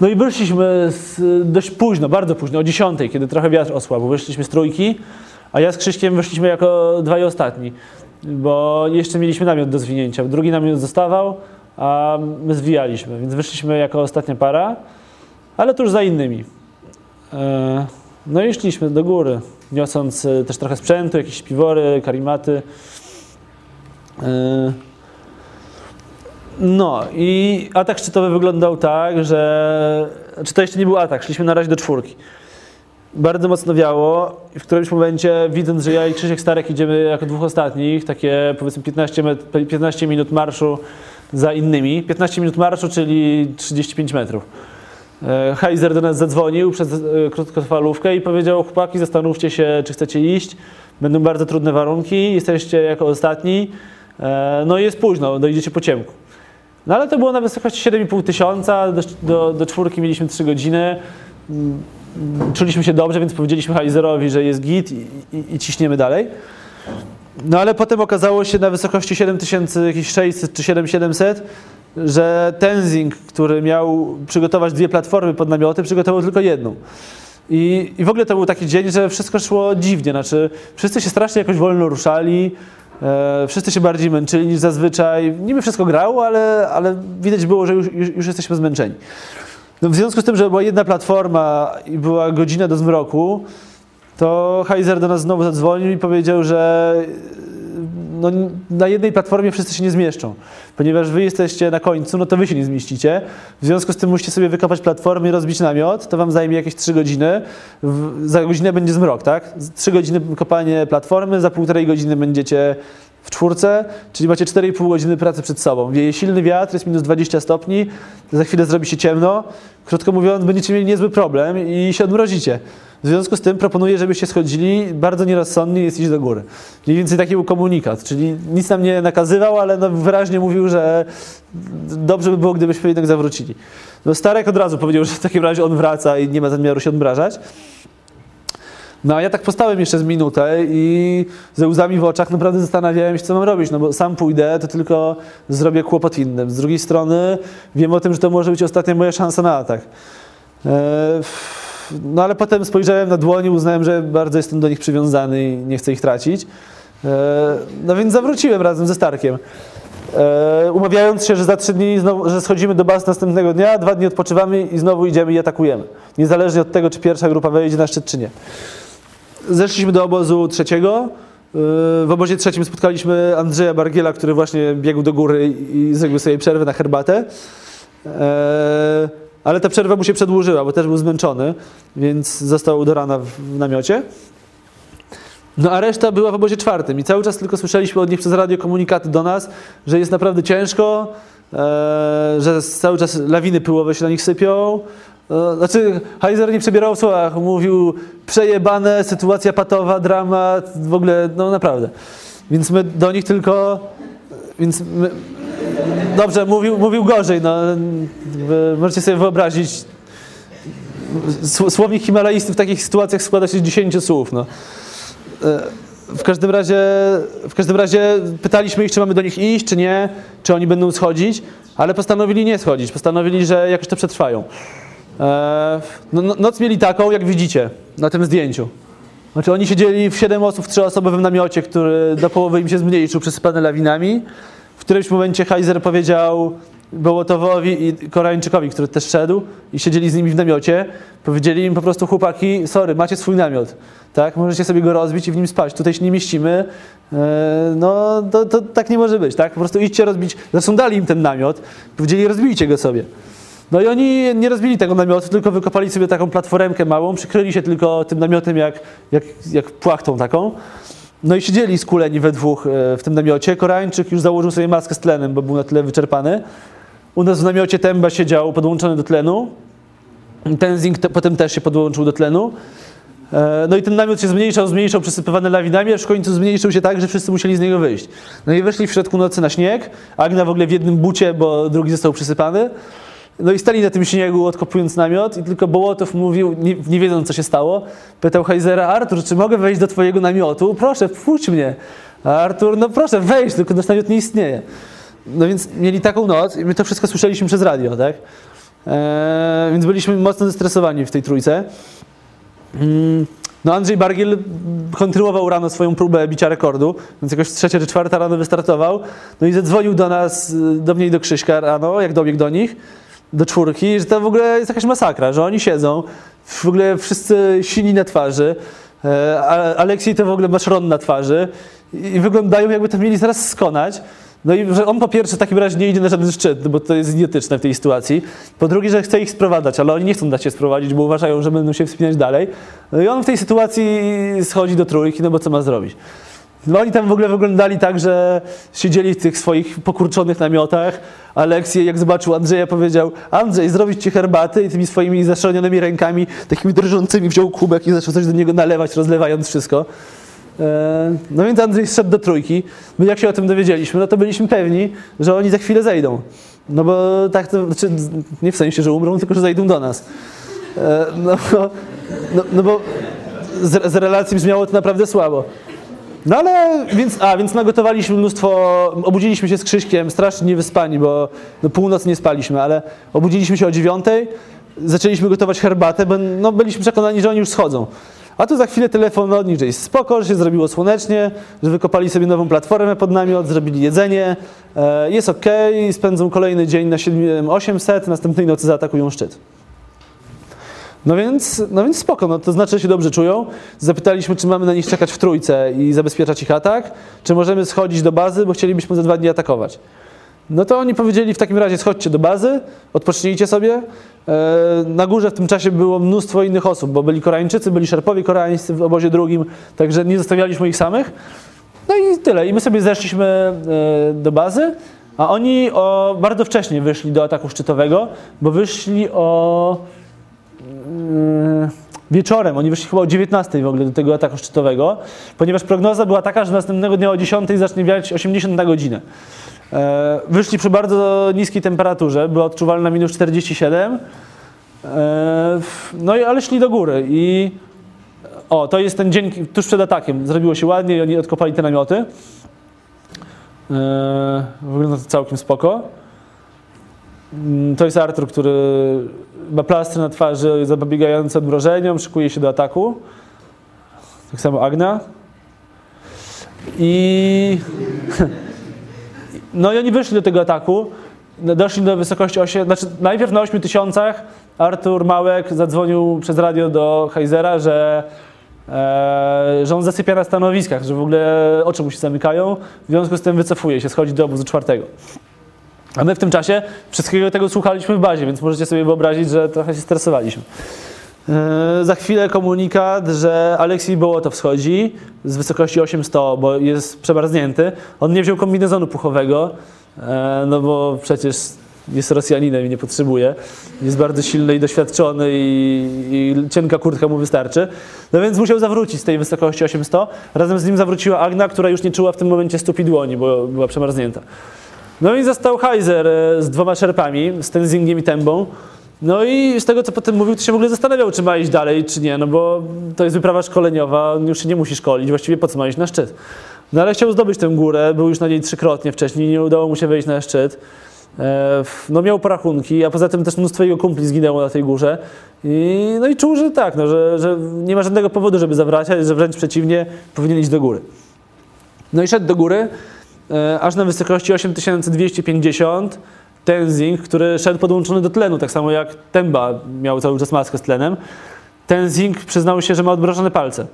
No i wyszliśmy z, dość późno, bardzo późno, o 10, kiedy trochę wiatr osłabł. Wyszliśmy z trójki, a ja z Krzyśkiem wyszliśmy jako dwaj ostatni, bo jeszcze mieliśmy namiot do zwinięcia. Drugi namiot zostawał, a my zwijaliśmy, więc wyszliśmy jako ostatnia para, ale tuż za innymi. E, No i szliśmy do góry, niosąc e, też trochę sprzętu, jakieś piwory, karimaty. E, No i atak szczytowy wyglądał tak, że... Czy to jeszcze nie był atak, szliśmy na razie do czwórki. Bardzo mocno wiało i w którymś momencie, widząc, że ja i Krzysiek Starek idziemy jako dwóch ostatnich, takie powiedzmy 15, met- 15 minut marszu za innymi, 15 minut marszu, czyli 35 metrów. E, Heiser do nas zadzwonił przez e, krótkofalówkę i powiedział: Chłopaki, zastanówcie się, czy chcecie iść. Będą bardzo trudne warunki, jesteście jako ostatni. E, No i jest późno, dojdziecie po ciemku. No ale to było na wysokości 7,5 tysiąca, do, do, do czwórki mieliśmy 3 godziny. Mm, Czuliśmy się dobrze, więc powiedzieliśmy Heiserowi, że jest git i, i, i ciśniemy dalej. No ale potem okazało się na wysokości 7600 czy 7700, że Tenzing, który miał przygotować dwie platformy pod namioty, przygotował tylko jedną. I, I w ogóle to był taki dzień, że wszystko szło dziwnie. Znaczy, wszyscy się strasznie jakoś wolno ruszali, e, wszyscy się bardziej męczyli niż zazwyczaj. Niby wszystko grało, ale, ale widać było, że już, już, już jesteśmy zmęczeni. No, w związku z tym, że była jedna platforma i była godzina do zmroku, to Heiser do nas znowu zadzwonił i powiedział, że no, na jednej platformie wszyscy się nie zmieszczą. Ponieważ wy jesteście na końcu, no to wy się nie zmieścicie. W związku z tym musicie sobie wykopać platformę i rozbić namiot. To wam zajmie jakieś 3 godziny. W, za godzinę będzie zmrok, tak? 3 godziny kopanie platformy, za półtorej godziny będziecie w czwórce, czyli macie 4,5 godziny pracy przed sobą. Wieje silny wiatr, jest minus 20 stopni, za chwilę zrobi się ciemno. Krótko mówiąc, będziecie mieli niezły problem i się odmrozicie. W związku z tym proponuję, żebyście schodzili. Bardzo nierozsądnie jest iść do góry. Mniej więcej taki był komunikat, czyli nic nam nie nakazywał, ale no wyraźnie mówił, że dobrze by było, gdybyśmy jednak zawrócili. No Starek od razu powiedział, że w takim razie on wraca i nie ma zamiaru się odmrażać. No a ja tak postałem jeszcze z minutę i ze łzami w oczach naprawdę zastanawiałem się, co mam robić, no bo sam pójdę, to tylko zrobię kłopot innym. Z drugiej strony wiem o tym, że to może być ostatnia moja szansa na atak. E, No ale potem spojrzałem na dłoń i uznałem, że bardzo jestem do nich przywiązany i nie chcę ich tracić. E, No więc zawróciłem razem ze Starkiem. E, Umawiając się, że za trzy dni znowu, że schodzimy do baz następnego dnia, dwa dni odpoczywamy i znowu idziemy i atakujemy. Niezależnie od tego, czy pierwsza grupa wejdzie na szczyt, czy nie. Zeszliśmy do obozu trzeciego. Yy, W obozie trzecim spotkaliśmy Andrzeja Bargiela, który właśnie biegł do góry i zrobił sobie przerwę na herbatę. Eee, Ale ta przerwa mu się przedłużyła, bo też był zmęczony, więc został do rana w namiocie. No a reszta była w obozie czwartym i cały czas tylko słyszeliśmy od nich przez radio komunikaty do nas, że jest naprawdę ciężko, e, że cały czas lawiny pyłowe się na nich sypią. E, znaczy, Heiser nie przebierał w słowach, mówił przejebane, sytuacja patowa, dramat, w ogóle, no naprawdę. Więc my do nich tylko, więc my, dobrze, mówił, mówił gorzej, no, możecie sobie wyobrazić, Sł- Słownik himalaisty w takich sytuacjach składa się z 10 słów. No. W każdym razie, w każdym razie pytaliśmy ich, czy mamy do nich iść, czy nie, czy oni będą schodzić, ale postanowili nie schodzić, postanowili, że jakoś to przetrwają. E, no, no, noc mieli taką, jak widzicie na tym zdjęciu. Znaczy oni siedzieli w 7 osób w trzyosobowym namiocie, który do połowy im się zmniejszył, przesypany lawinami. W którymś momencie Heiser powiedział Bołotowowi i Koreańczykowi, który też szedł i siedzieli z nimi w namiocie, powiedzieli im po prostu chłopaki, sorry, macie swój namiot, tak, możecie sobie go rozbić i w nim spać, tutaj się nie mieścimy, e, no to, to tak nie może być, tak, po prostu idźcie rozbić, zresztą dali im ten namiot, powiedzieli rozbijcie go sobie. No i oni nie rozbili tego namiotu, tylko wykopali sobie taką platformkę małą, przykryli się tylko tym namiotem jak, jak, jak płachtą taką. No i siedzieli skuleni we dwóch e, w tym namiocie. Koreańczyk już założył sobie maskę z tlenem, bo był na tyle wyczerpany. U nas w namiocie Temba siedział podłączony do tlenu. Tenzing te, potem też się podłączył do tlenu. E, No i ten namiot się zmniejszał, zmniejszał, przesypywany lawinami, aż w końcu zmniejszył się tak, że wszyscy musieli z niego wyjść. No i weszli w środku nocy na śnieg. Agna w ogóle w jednym bucie, bo drugi został przysypany. No i stali na tym śniegu, odkopując namiot i tylko Bołotow mówił, nie, nie wiedząc co się stało, pytał Heizera, Artur, czy mogę wejść do twojego namiotu? Proszę, wpuść mnie. A Artur, no proszę, wejść, tylko nasz namiot nie istnieje. No więc mieli taką noc i my to wszystko słyszeliśmy przez radio, tak? Eee, więc byliśmy mocno zestresowani w tej trójce. Mm, No Andrzej Bargiel kontynuował rano swoją próbę bicia rekordu, więc jakoś trzecia czy czwarta rano wystartował. No i zadzwonił do nas, do mnie i do Krzyśka rano, jak dobiegł do nich, do czwórki, że to w ogóle jest jakaś masakra, że oni siedzą, w ogóle wszyscy sini na twarzy, e, a Aleksiej to w ogóle ma szron na twarzy i wyglądają jakby to mieli zaraz skonać. No i że on po pierwsze w takim razie nie idzie na żaden szczyt, bo to jest idiotyczne w tej sytuacji. Po drugie, że chce ich sprowadzać, ale oni nie chcą dać się sprowadzić, bo uważają, że będą się wspinać dalej. No i on w tej sytuacji schodzi do trójki, no bo co ma zrobić? No oni tam w ogóle wyglądali tak, że siedzieli w tych swoich pokurczonych namiotach. Aleksiej, jak zobaczył Andrzeja, powiedział Andrzej, zrobić ci herbaty i tymi swoimi zaszczonionymi rękami, takimi drżącymi wziął kubek i zaczął coś do niego nalewać, rozlewając wszystko. E, No więc Andrzej zszedł do trójki. My jak się o tym dowiedzieliśmy, no to byliśmy pewni, że oni za chwilę zejdą. No bo tak to, znaczy nie w sensie, że umrą, tylko że zejdą do nas. E, No, bo- no, no bo z, z relacji brzmiało to naprawdę słabo. No ale, więc, a, więc nagotowaliśmy mnóstwo, obudziliśmy się z Krzyśkiem, strasznie niewyspani, bo no, północ nie spaliśmy, ale obudziliśmy się o dziewiątej, zaczęliśmy gotować herbatę, bo no, byliśmy przekonani, że oni już schodzą. A tu za chwilę telefon od nich, że jest spoko, że się zrobiło słonecznie, że wykopali sobie nową platformę pod namiot, zrobili jedzenie, e, jest ok, spędzą kolejny dzień na 7800, następnej nocy zaatakują szczyt. No więc, no więc spoko, no to znaczy, że się dobrze czują. Zapytaliśmy, czy mamy na nich czekać w trójce i zabezpieczać ich atak, czy możemy schodzić do bazy, bo chcielibyśmy za dwa dni atakować. No to oni powiedzieli w takim razie schodźcie do bazy, odpocznijcie sobie. E, Na górze w tym czasie było mnóstwo innych osób, bo byli Koreańczycy, byli Szerpowie koreańscy w obozie drugim, także nie zostawialiśmy ich samych. No i tyle. I my sobie zeszliśmy e, do bazy, a oni o, bardzo wcześnie wyszli do ataku szczytowego, bo wyszli o wieczorem, oni wyszli chyba o 19 w ogóle do tego ataku szczytowego, ponieważ prognoza była taka, że następnego dnia o 10 zacznie wiać 80 na godzinę. E, Wyszli przy bardzo niskiej temperaturze, była odczuwalna minus 47, E, no i ale szli do góry i o, to jest ten dzień tuż przed atakiem, zrobiło się ładnie i oni odkopali te namioty. E, Wygląda to całkiem spoko. Mm, To jest Artur, który ma plastry na twarzy zapobiegające odmrożeniom, szykuje się do ataku. Tak samo Agna. I *laughs* no i oni wyszli do tego ataku. Doszli do wysokości 8, znaczy najpierw na 8 tysiącach Artur Małek zadzwonił przez radio do Heizera, że, e, że on zasypia na stanowiskach, że w ogóle oczy mu się zamykają, w związku z tym wycofuje się, schodzi do obozu czwartego. A my w tym czasie wszystkiego tego słuchaliśmy w bazie, więc możecie sobie wyobrazić, że trochę się stresowaliśmy. Yy, za chwilę komunikat, że Aleksiej Bołotow schodzi z wysokości 800, bo jest przemarznięty. On nie wziął kombinezonu puchowego, yy, no bo przecież jest Rosjaninem i nie potrzebuje. Jest bardzo silny i doświadczony i, i cienka kurtka mu wystarczy. No więc musiał zawrócić z tej wysokości 800. Razem z nim zawróciła Agna, która już nie czuła w tym momencie stóp i dłoni, bo była przemarznięta. No i został Heiser e, z dwoma szerpami, z Tenzingiem i Tembą. No i z tego, co potem mówił, to się w ogóle zastanawiał, czy ma iść dalej, czy nie, no bo to jest wyprawa szkoleniowa, on już się nie musi szkolić, właściwie po co ma iść na szczyt. No ale chciał zdobyć tę górę, był już na niej trzykrotnie wcześniej, nie udało mu się wejść na szczyt. E, No miał porachunki, a poza tym też mnóstwo jego kumpli zginęło na tej górze. I, no i czuł, że tak, no, że, że nie ma żadnego powodu, żeby zawracać, że wręcz przeciwnie, powinien iść do góry. No i szedł do góry, aż na wysokości 8250 Tenzing, który szedł podłączony do tlenu, tak samo jak Temba miał cały czas maskę z tlenem. Tenzing przyznał się, że ma odmrożone palce.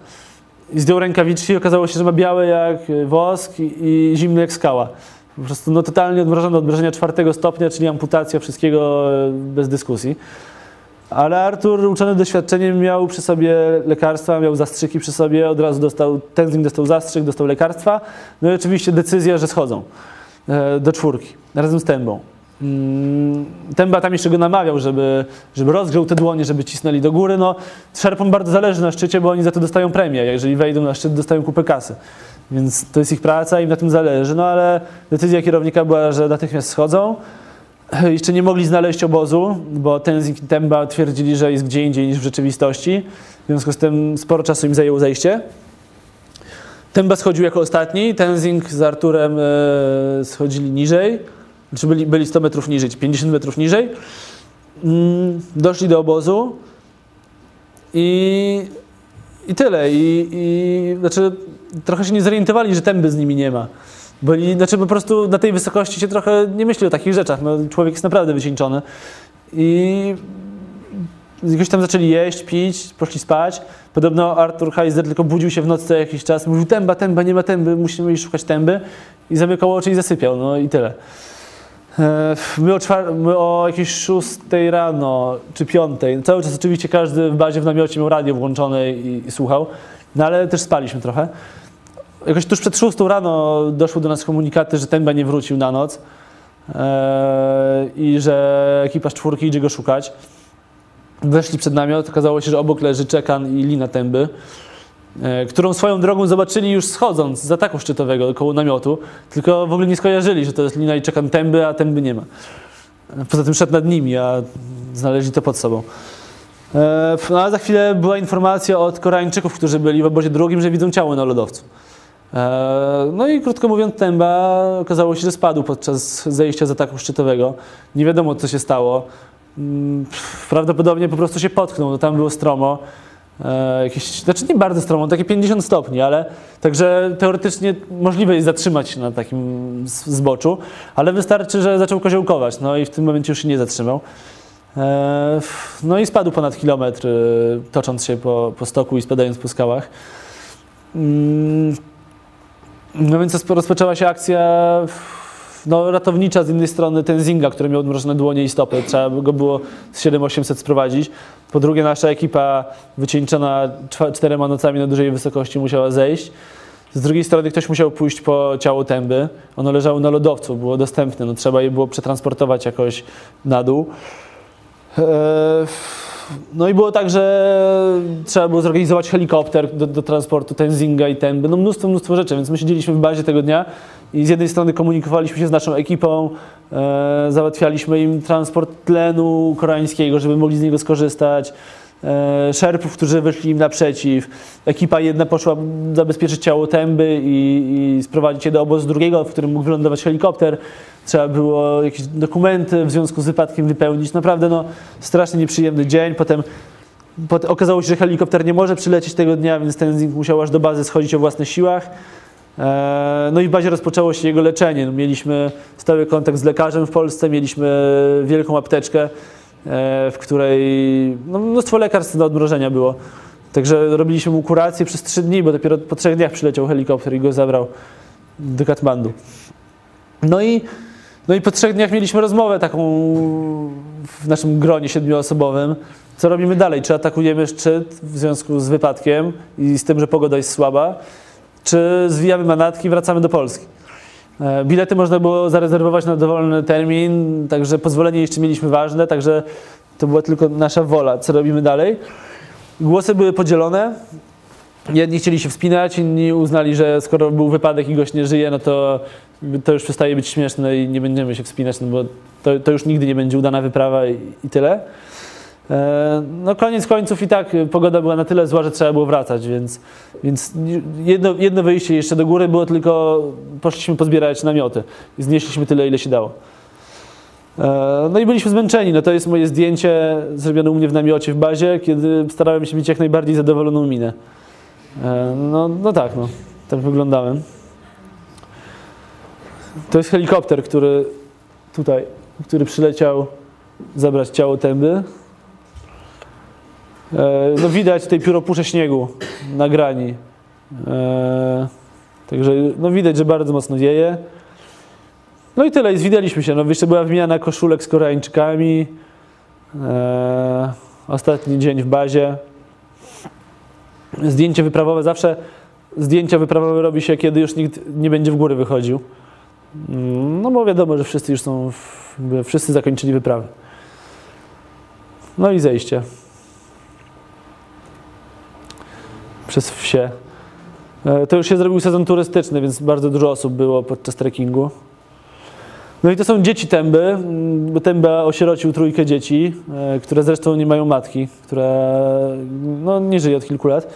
I zdjął rękawiczki i okazało się, że ma białe jak wosk i, zimny jak skała. Po prostu no, totalnie odmrożone odmrożenia czwartego stopnia, czyli amputacja wszystkiego e, bez dyskusji. Ale Artur, uczony doświadczeniem, miał przy sobie lekarstwa, miał zastrzyki przy sobie, od razu dostał, Tenzing dostał zastrzyk, dostał lekarstwa. No i oczywiście decyzja, że schodzą e, do czwórki, razem z Tębą. Mm, Temba tam jeszcze go namawiał, żeby, żeby rozgrzał te dłonie, żeby cisnęli do góry. No, Szerpom bardzo zależy na szczycie, bo oni za to dostają premię. Jeżeli wejdą na szczyt, dostają kupę kasy. Więc to jest ich praca, im na tym zależy. No ale decyzja kierownika była, że natychmiast schodzą. Jeszcze nie mogli znaleźć obozu, bo Tenzing i Temba twierdzili, że jest gdzie indziej niż w rzeczywistości. W związku z tym sporo czasu im zajęło zejście. Temba schodził jako ostatni, Tenzing z Arturem e, schodzili niżej, znaczy byli, byli 100 metrów niżej, 50 metrów niżej. Mm, doszli do obozu i, i tyle. I, I znaczy, trochę się nie zorientowali, że Temby z nimi nie ma. Byli, znaczy po prostu na tej wysokości się trochę nie myśli o takich rzeczach. No, człowiek jest naprawdę wycieńczony. I jakoś tam zaczęli jeść, pić, poszli spać. Podobno Arthur Heiser tylko budził się w nocy co jakiś czas, mówił temba, temba, nie ma temby, musimy iść szukać temby. I zamykał oczy i zasypiał, no i tyle. E, my o, czwar- my o jakiejś 6 rano czy 5. Cały czas oczywiście każdy w bazie w namiocie miał radio włączone i, i słuchał, no ale też spaliśmy trochę. Jakoś tuż przed 6 rano doszły do nas komunikaty, że Temba nie wrócił na noc e, i że ekipaż czwórki idzie go szukać. Weszli przed namiot, okazało się, że obok leży Czekan i lina Tęby, e, którą swoją drogą zobaczyli już schodząc z ataku szczytowego koło namiotu, tylko w ogóle nie skojarzyli, że to jest lina i Czekan Tęby, a Tęby nie ma. Poza tym szedł nad nimi, a znaleźli to pod sobą. E, No a za chwilę była informacja od Koreańczyków, którzy byli w obozie drugim, że widzą ciało na lodowcu. E, No i krótko mówiąc, Temba okazało się, że spadł podczas zejścia z ataku szczytowego. Nie wiadomo, co się stało. Mm, Prawdopodobnie po prostu się potknął, no tam było stromo. E, Jakieś, znaczy nie bardzo stromo, takie 50 stopni, ale także teoretycznie możliwe jest zatrzymać się na takim zboczu, ale wystarczy, że zaczął koziołkować, no i w tym momencie już się nie zatrzymał. E, No i spadł ponad kilometr, tocząc się po, po stoku i spadając po skałach. No więc rozpo- rozpoczęła się akcja no, ratownicza z innej strony Tenzinga, który miał odmrożone dłonie i stopy. Trzeba go było z 7800 sprowadzić. Po drugie nasza ekipa wycieńczona czterema nocami na dużej wysokości musiała zejść. Z drugiej strony ktoś musiał pójść po ciało tęby. Ono leżało na lodowcu, było dostępne. No, trzeba je było przetransportować jakoś na dół. Eee, No i było tak, że trzeba było zorganizować helikopter do, do transportu Tenzinga i Tęby. No mnóstwo, mnóstwo rzeczy, więc my siedzieliśmy w bazie tego dnia i z jednej strony komunikowaliśmy się z naszą ekipą, e, załatwialiśmy im transport tlenu koreańskiego, żeby mogli z niego skorzystać, szerpów, którzy wyszli im naprzeciw. Ekipa jedna poszła zabezpieczyć ciało Tęby i, i sprowadzić je do obozu drugiego, w którym mógł wylądować helikopter. Trzeba było jakieś dokumenty w związku z wypadkiem wypełnić. Naprawdę no, strasznie nieprzyjemny dzień. Potem Pot- Okazało się, że helikopter nie może przylecieć tego dnia, więc Tenzing musiał aż do bazy schodzić o własnych siłach. Eee, No i w bazie rozpoczęło się jego leczenie. No, Mieliśmy stały kontakt z lekarzem w Polsce, mieliśmy wielką apteczkę, e, w której no, mnóstwo lekarstw do odmrożenia było. Także robiliśmy mu kurację przez trzy dni, bo dopiero po trzech dniach przyleciał helikopter i go zabrał do Katmandu. No i, no i po trzech dniach mieliśmy rozmowę taką w naszym gronie siedmioosobowym. Co robimy dalej? Czy atakujemy szczyt w związku z wypadkiem i z tym, że pogoda jest słaba? Czy zwijamy manatki i wracamy do Polski? E, Bilety można było zarezerwować na dowolny termin, także pozwolenie jeszcze mieliśmy ważne, także to była tylko nasza wola, co robimy dalej. Głosy były podzielone. Jedni chcieli się wspinać, inni uznali, że skoro był wypadek i gość nie żyje, no to to już przestaje być śmieszne i nie będziemy się wspinać, no bo to, to już nigdy nie będzie udana wyprawa i, i tyle. E, No koniec końców i tak pogoda była na tyle zła, że trzeba było wracać, więc, więc jedno, jedno wyjście jeszcze do góry było tylko, poszliśmy pozbierać namioty i znieśliśmy tyle, ile się dało. E, No i byliśmy zmęczeni. No to jest moje zdjęcie zrobione u mnie w namiocie w bazie, kiedy starałem się mieć jak najbardziej zadowoloną minę. E, No, no tak, no. Tak wyglądałem. To jest helikopter, który tutaj, który przyleciał zabrać ciało tęby. E, No widać tutaj pióropusze śniegu na grani. E, Także no widać, że bardzo mocno wieje. No i tyle, i zwidaliśmy się. No jeszcze była wymiana koszulek z Koreańczykami. E, Ostatni dzień w bazie. Zdjęcie wyprawowe zawsze zdjęcia wyprawowe robi się, kiedy już nikt nie będzie w góry wychodził. Mm, No bo wiadomo, że wszyscy już są, w, wszyscy zakończyli wyprawę. No i zejście. Przez wsie. E, To już się zrobił sezon turystyczny, więc bardzo dużo osób było podczas trekkingu. No i to są dzieci Tęby. Mm, Tęba osierocił trójkę dzieci, e, które zresztą nie mają matki, która no, nie żyje od kilku lat.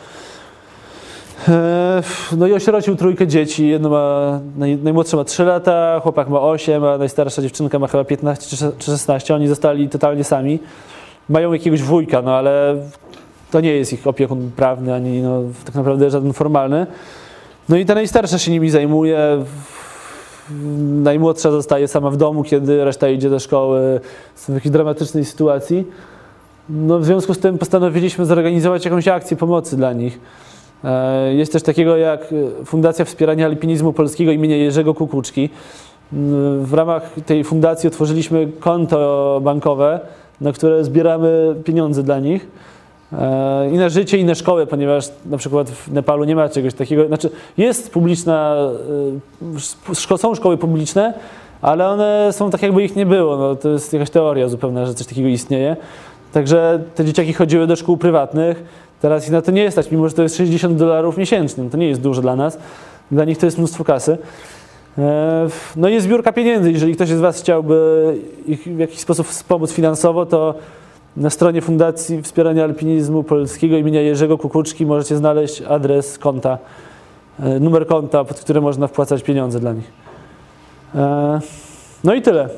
E, No i osierocił trójkę dzieci. Jedno ma, naj, najmłodsza ma 3 lata, chłopak ma 8, a najstarsza dziewczynka ma chyba 15 czy sze- czy 16. Oni zostali totalnie sami. Mają jakiegoś wujka, no ale to nie jest ich opiekun prawny, ani no, tak naprawdę żaden formalny. No i ta najstarsza się nimi zajmuje. Najmłodsza zostaje sama w domu, kiedy reszta idzie do szkoły. Są w jakiejś dramatycznej sytuacji. No, w związku z tym postanowiliśmy zorganizować jakąś akcję pomocy dla nich. E, Jest też takiego jak Fundacja Wspierania Alpinizmu Polskiego imienia Jerzego Kukuczki. W ramach tej fundacji otworzyliśmy konto bankowe, na które zbieramy pieniądze dla nich. E, I na życie, i na szkołę, ponieważ na przykład w Nepalu nie ma czegoś takiego. Znaczy, jest publiczna, e, są szkoły publiczne, ale one są tak, jakby ich nie było. No, to jest jakaś teoria zupełna, że coś takiego istnieje. Także te dzieciaki chodziły do szkół prywatnych. Teraz ich na to nie stać, mimo że to jest 60 dolarów miesięcznie. To nie jest dużo dla nas. Dla nich to jest mnóstwo kasy. E, No i jest zbiórka pieniędzy. Jeżeli ktoś z Was chciałby ich w jakiś sposób wspomóc finansowo, to na stronie Fundacji Wspierania Alpinizmu Polskiego imienia Jerzego Kukuczki możecie znaleźć adres konta, e, numer konta, pod który można wpłacać pieniądze dla nich. E, No i tyle.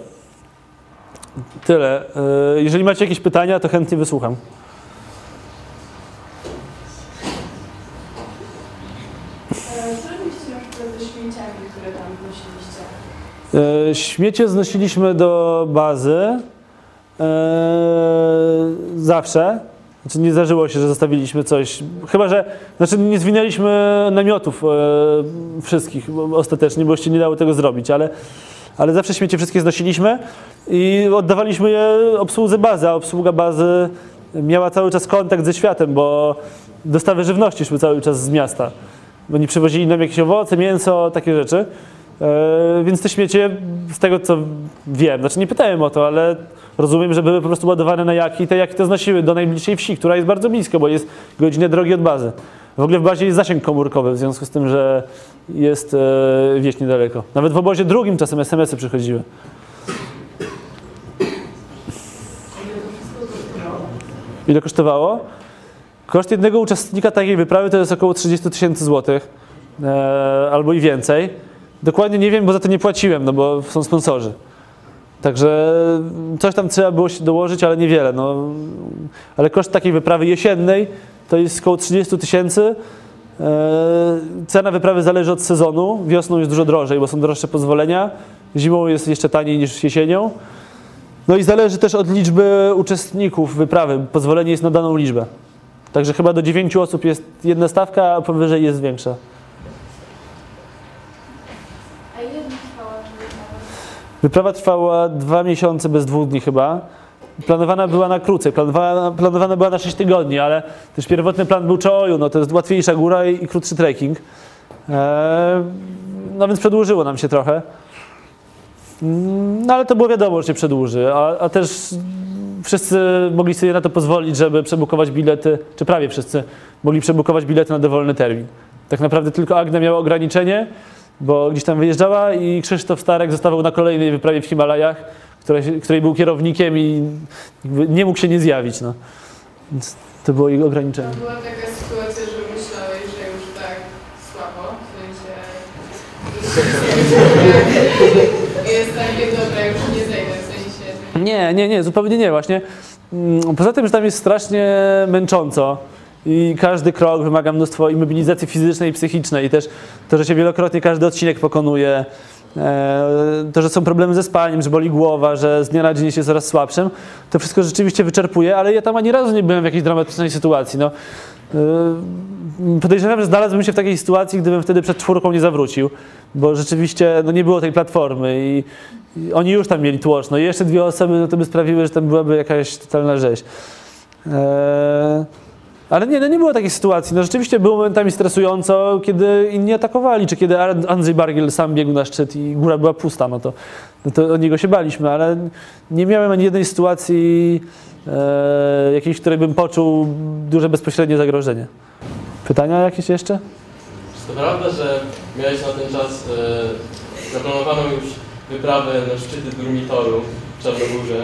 Tyle. E, Jeżeli macie jakieś pytania, to chętnie wysłucham. Co robiliście na przykład ze śmieciami, które tam wnosiliście? Śmiecie znosiliśmy do bazy zawsze. Znaczy nie zdarzyło się, że zostawiliśmy coś. Chyba, że znaczy nie zwinęliśmy namiotów e, wszystkich ostatecznie, bo jeszcze nie dało tego zrobić, ale, ale zawsze śmiecie wszystkie znosiliśmy i oddawaliśmy je obsłudze bazy, a obsługa bazy miała cały czas kontakt ze światem, bo dostawy żywności szły cały czas z miasta. Bo nie przywozili nam jakieś owoce, mięso, takie rzeczy. E, więc te śmiecie, z tego co wiem, znaczy nie pytałem o to, ale rozumiem, że były po prostu ładowane na jaki i te jaki to znosiły do najbliższej wsi, która jest bardzo blisko, bo jest godzinę drogi od bazy. W ogóle w bazie jest zasięg komórkowy, w związku z tym, że jest e, wieś niedaleko. Nawet w obozie drugim czasem SMS-y przychodziły. Ile kosztowało? Koszt jednego uczestnika takiej wyprawy to jest około 30 tysięcy złotych, e, albo i więcej. Dokładnie nie wiem, bo za to nie płaciłem, no bo są sponsorzy. Także coś tam trzeba było się dołożyć, ale niewiele. No. Ale koszt takiej wyprawy jesiennej to jest około 30 tysięcy. E, Cena wyprawy zależy od sezonu. Wiosną jest dużo drożej, bo są droższe pozwolenia. Zimą jest jeszcze taniej niż jesienią. No i zależy też od liczby uczestników wyprawy. Pozwolenie jest na daną liczbę. Także chyba do 9 osób jest jedna stawka, a powyżej jest większa. A ile dni trwała ta wyprawa? Wyprawa trwała dwa miesiące bez dwóch dni chyba. Planowana była na krócej, planowana, planowana była na 6 tygodni, ale też pierwotny plan był Czoju, no to jest łatwiejsza góra i, i krótszy trekking. Eee, no więc przedłużyło nam się trochę. Mm, No ale to było wiadomo, że się przedłuży, a, a też wszyscy mogli sobie na to pozwolić, żeby przebukować bilety, czy prawie wszyscy mogli przebukować bilety na dowolny termin. Tak naprawdę tylko Agna miała ograniczenie, bo gdzieś tam wyjeżdżała i Krzysztof Starek zostawał na kolejnej wyprawie w Himalajach, której, której był kierownikiem i nie mógł się nie zjawić. No. Więc to było jego ograniczenie. To była taka sytuacja, że myślałeś, że już tak słabo, w sensie... *laughs* Jest takie, dobra, już nie zejdę, w sensie... Nie, nie, nie, zupełnie nie. Właśnie mm, poza tym, że tam jest strasznie męcząco i każdy krok wymaga mnóstwo imobilizacji fizycznej i psychicznej i też to, że się wielokrotnie każdy odcinek pokonuje, e, to, że są problemy ze spaniem, że boli głowa, że z dnia na dzień jest coraz słabszym, to wszystko rzeczywiście wyczerpuje, ale ja tam ani razu nie byłem w jakiejś dramatycznej sytuacji. No. E, Podejrzewam, że znalazłbym się w takiej sytuacji, gdybym wtedy przed czwórką nie zawrócił, bo rzeczywiście no, nie było tej platformy i, i oni już tam mieli tłoczno. I jeszcze dwie osoby, no to by sprawiły, że tam byłaby jakaś totalna rzeź. E, ale nie, no nie było takiej sytuacji. No rzeczywiście było momentami stresująco, kiedy inni atakowali, czy kiedy Andrzej Bargiel sam biegł na szczyt i góra była pusta, no to, no to o niego się baliśmy, ale nie miałem ani jednej sytuacji e, jakiejś, w której bym poczuł duże bezpośrednie zagrożenie. Pytania jakieś jeszcze? Czy to prawda, że miałeś na ten czas e, zaplanowaną już wyprawę na szczyty Durmitoru w Czarnogórze?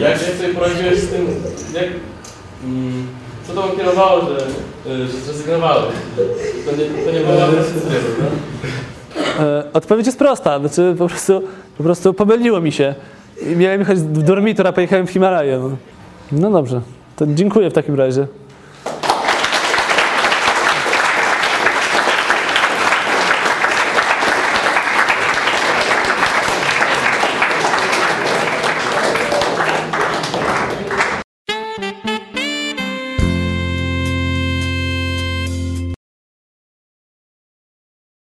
Jak jak sobie poradziłeś z tym, jak, mm, co tobą kierowało, że, e, że zrezygnowałeś? To nie, to nie było decyzja, E, odpowiedź jest prosta, znaczy po prostu, po prostu pomyliło mi się. I miałem jechać w dormitor, a pojechałem w Himalaję. No. no dobrze, to dziękuję w takim razie.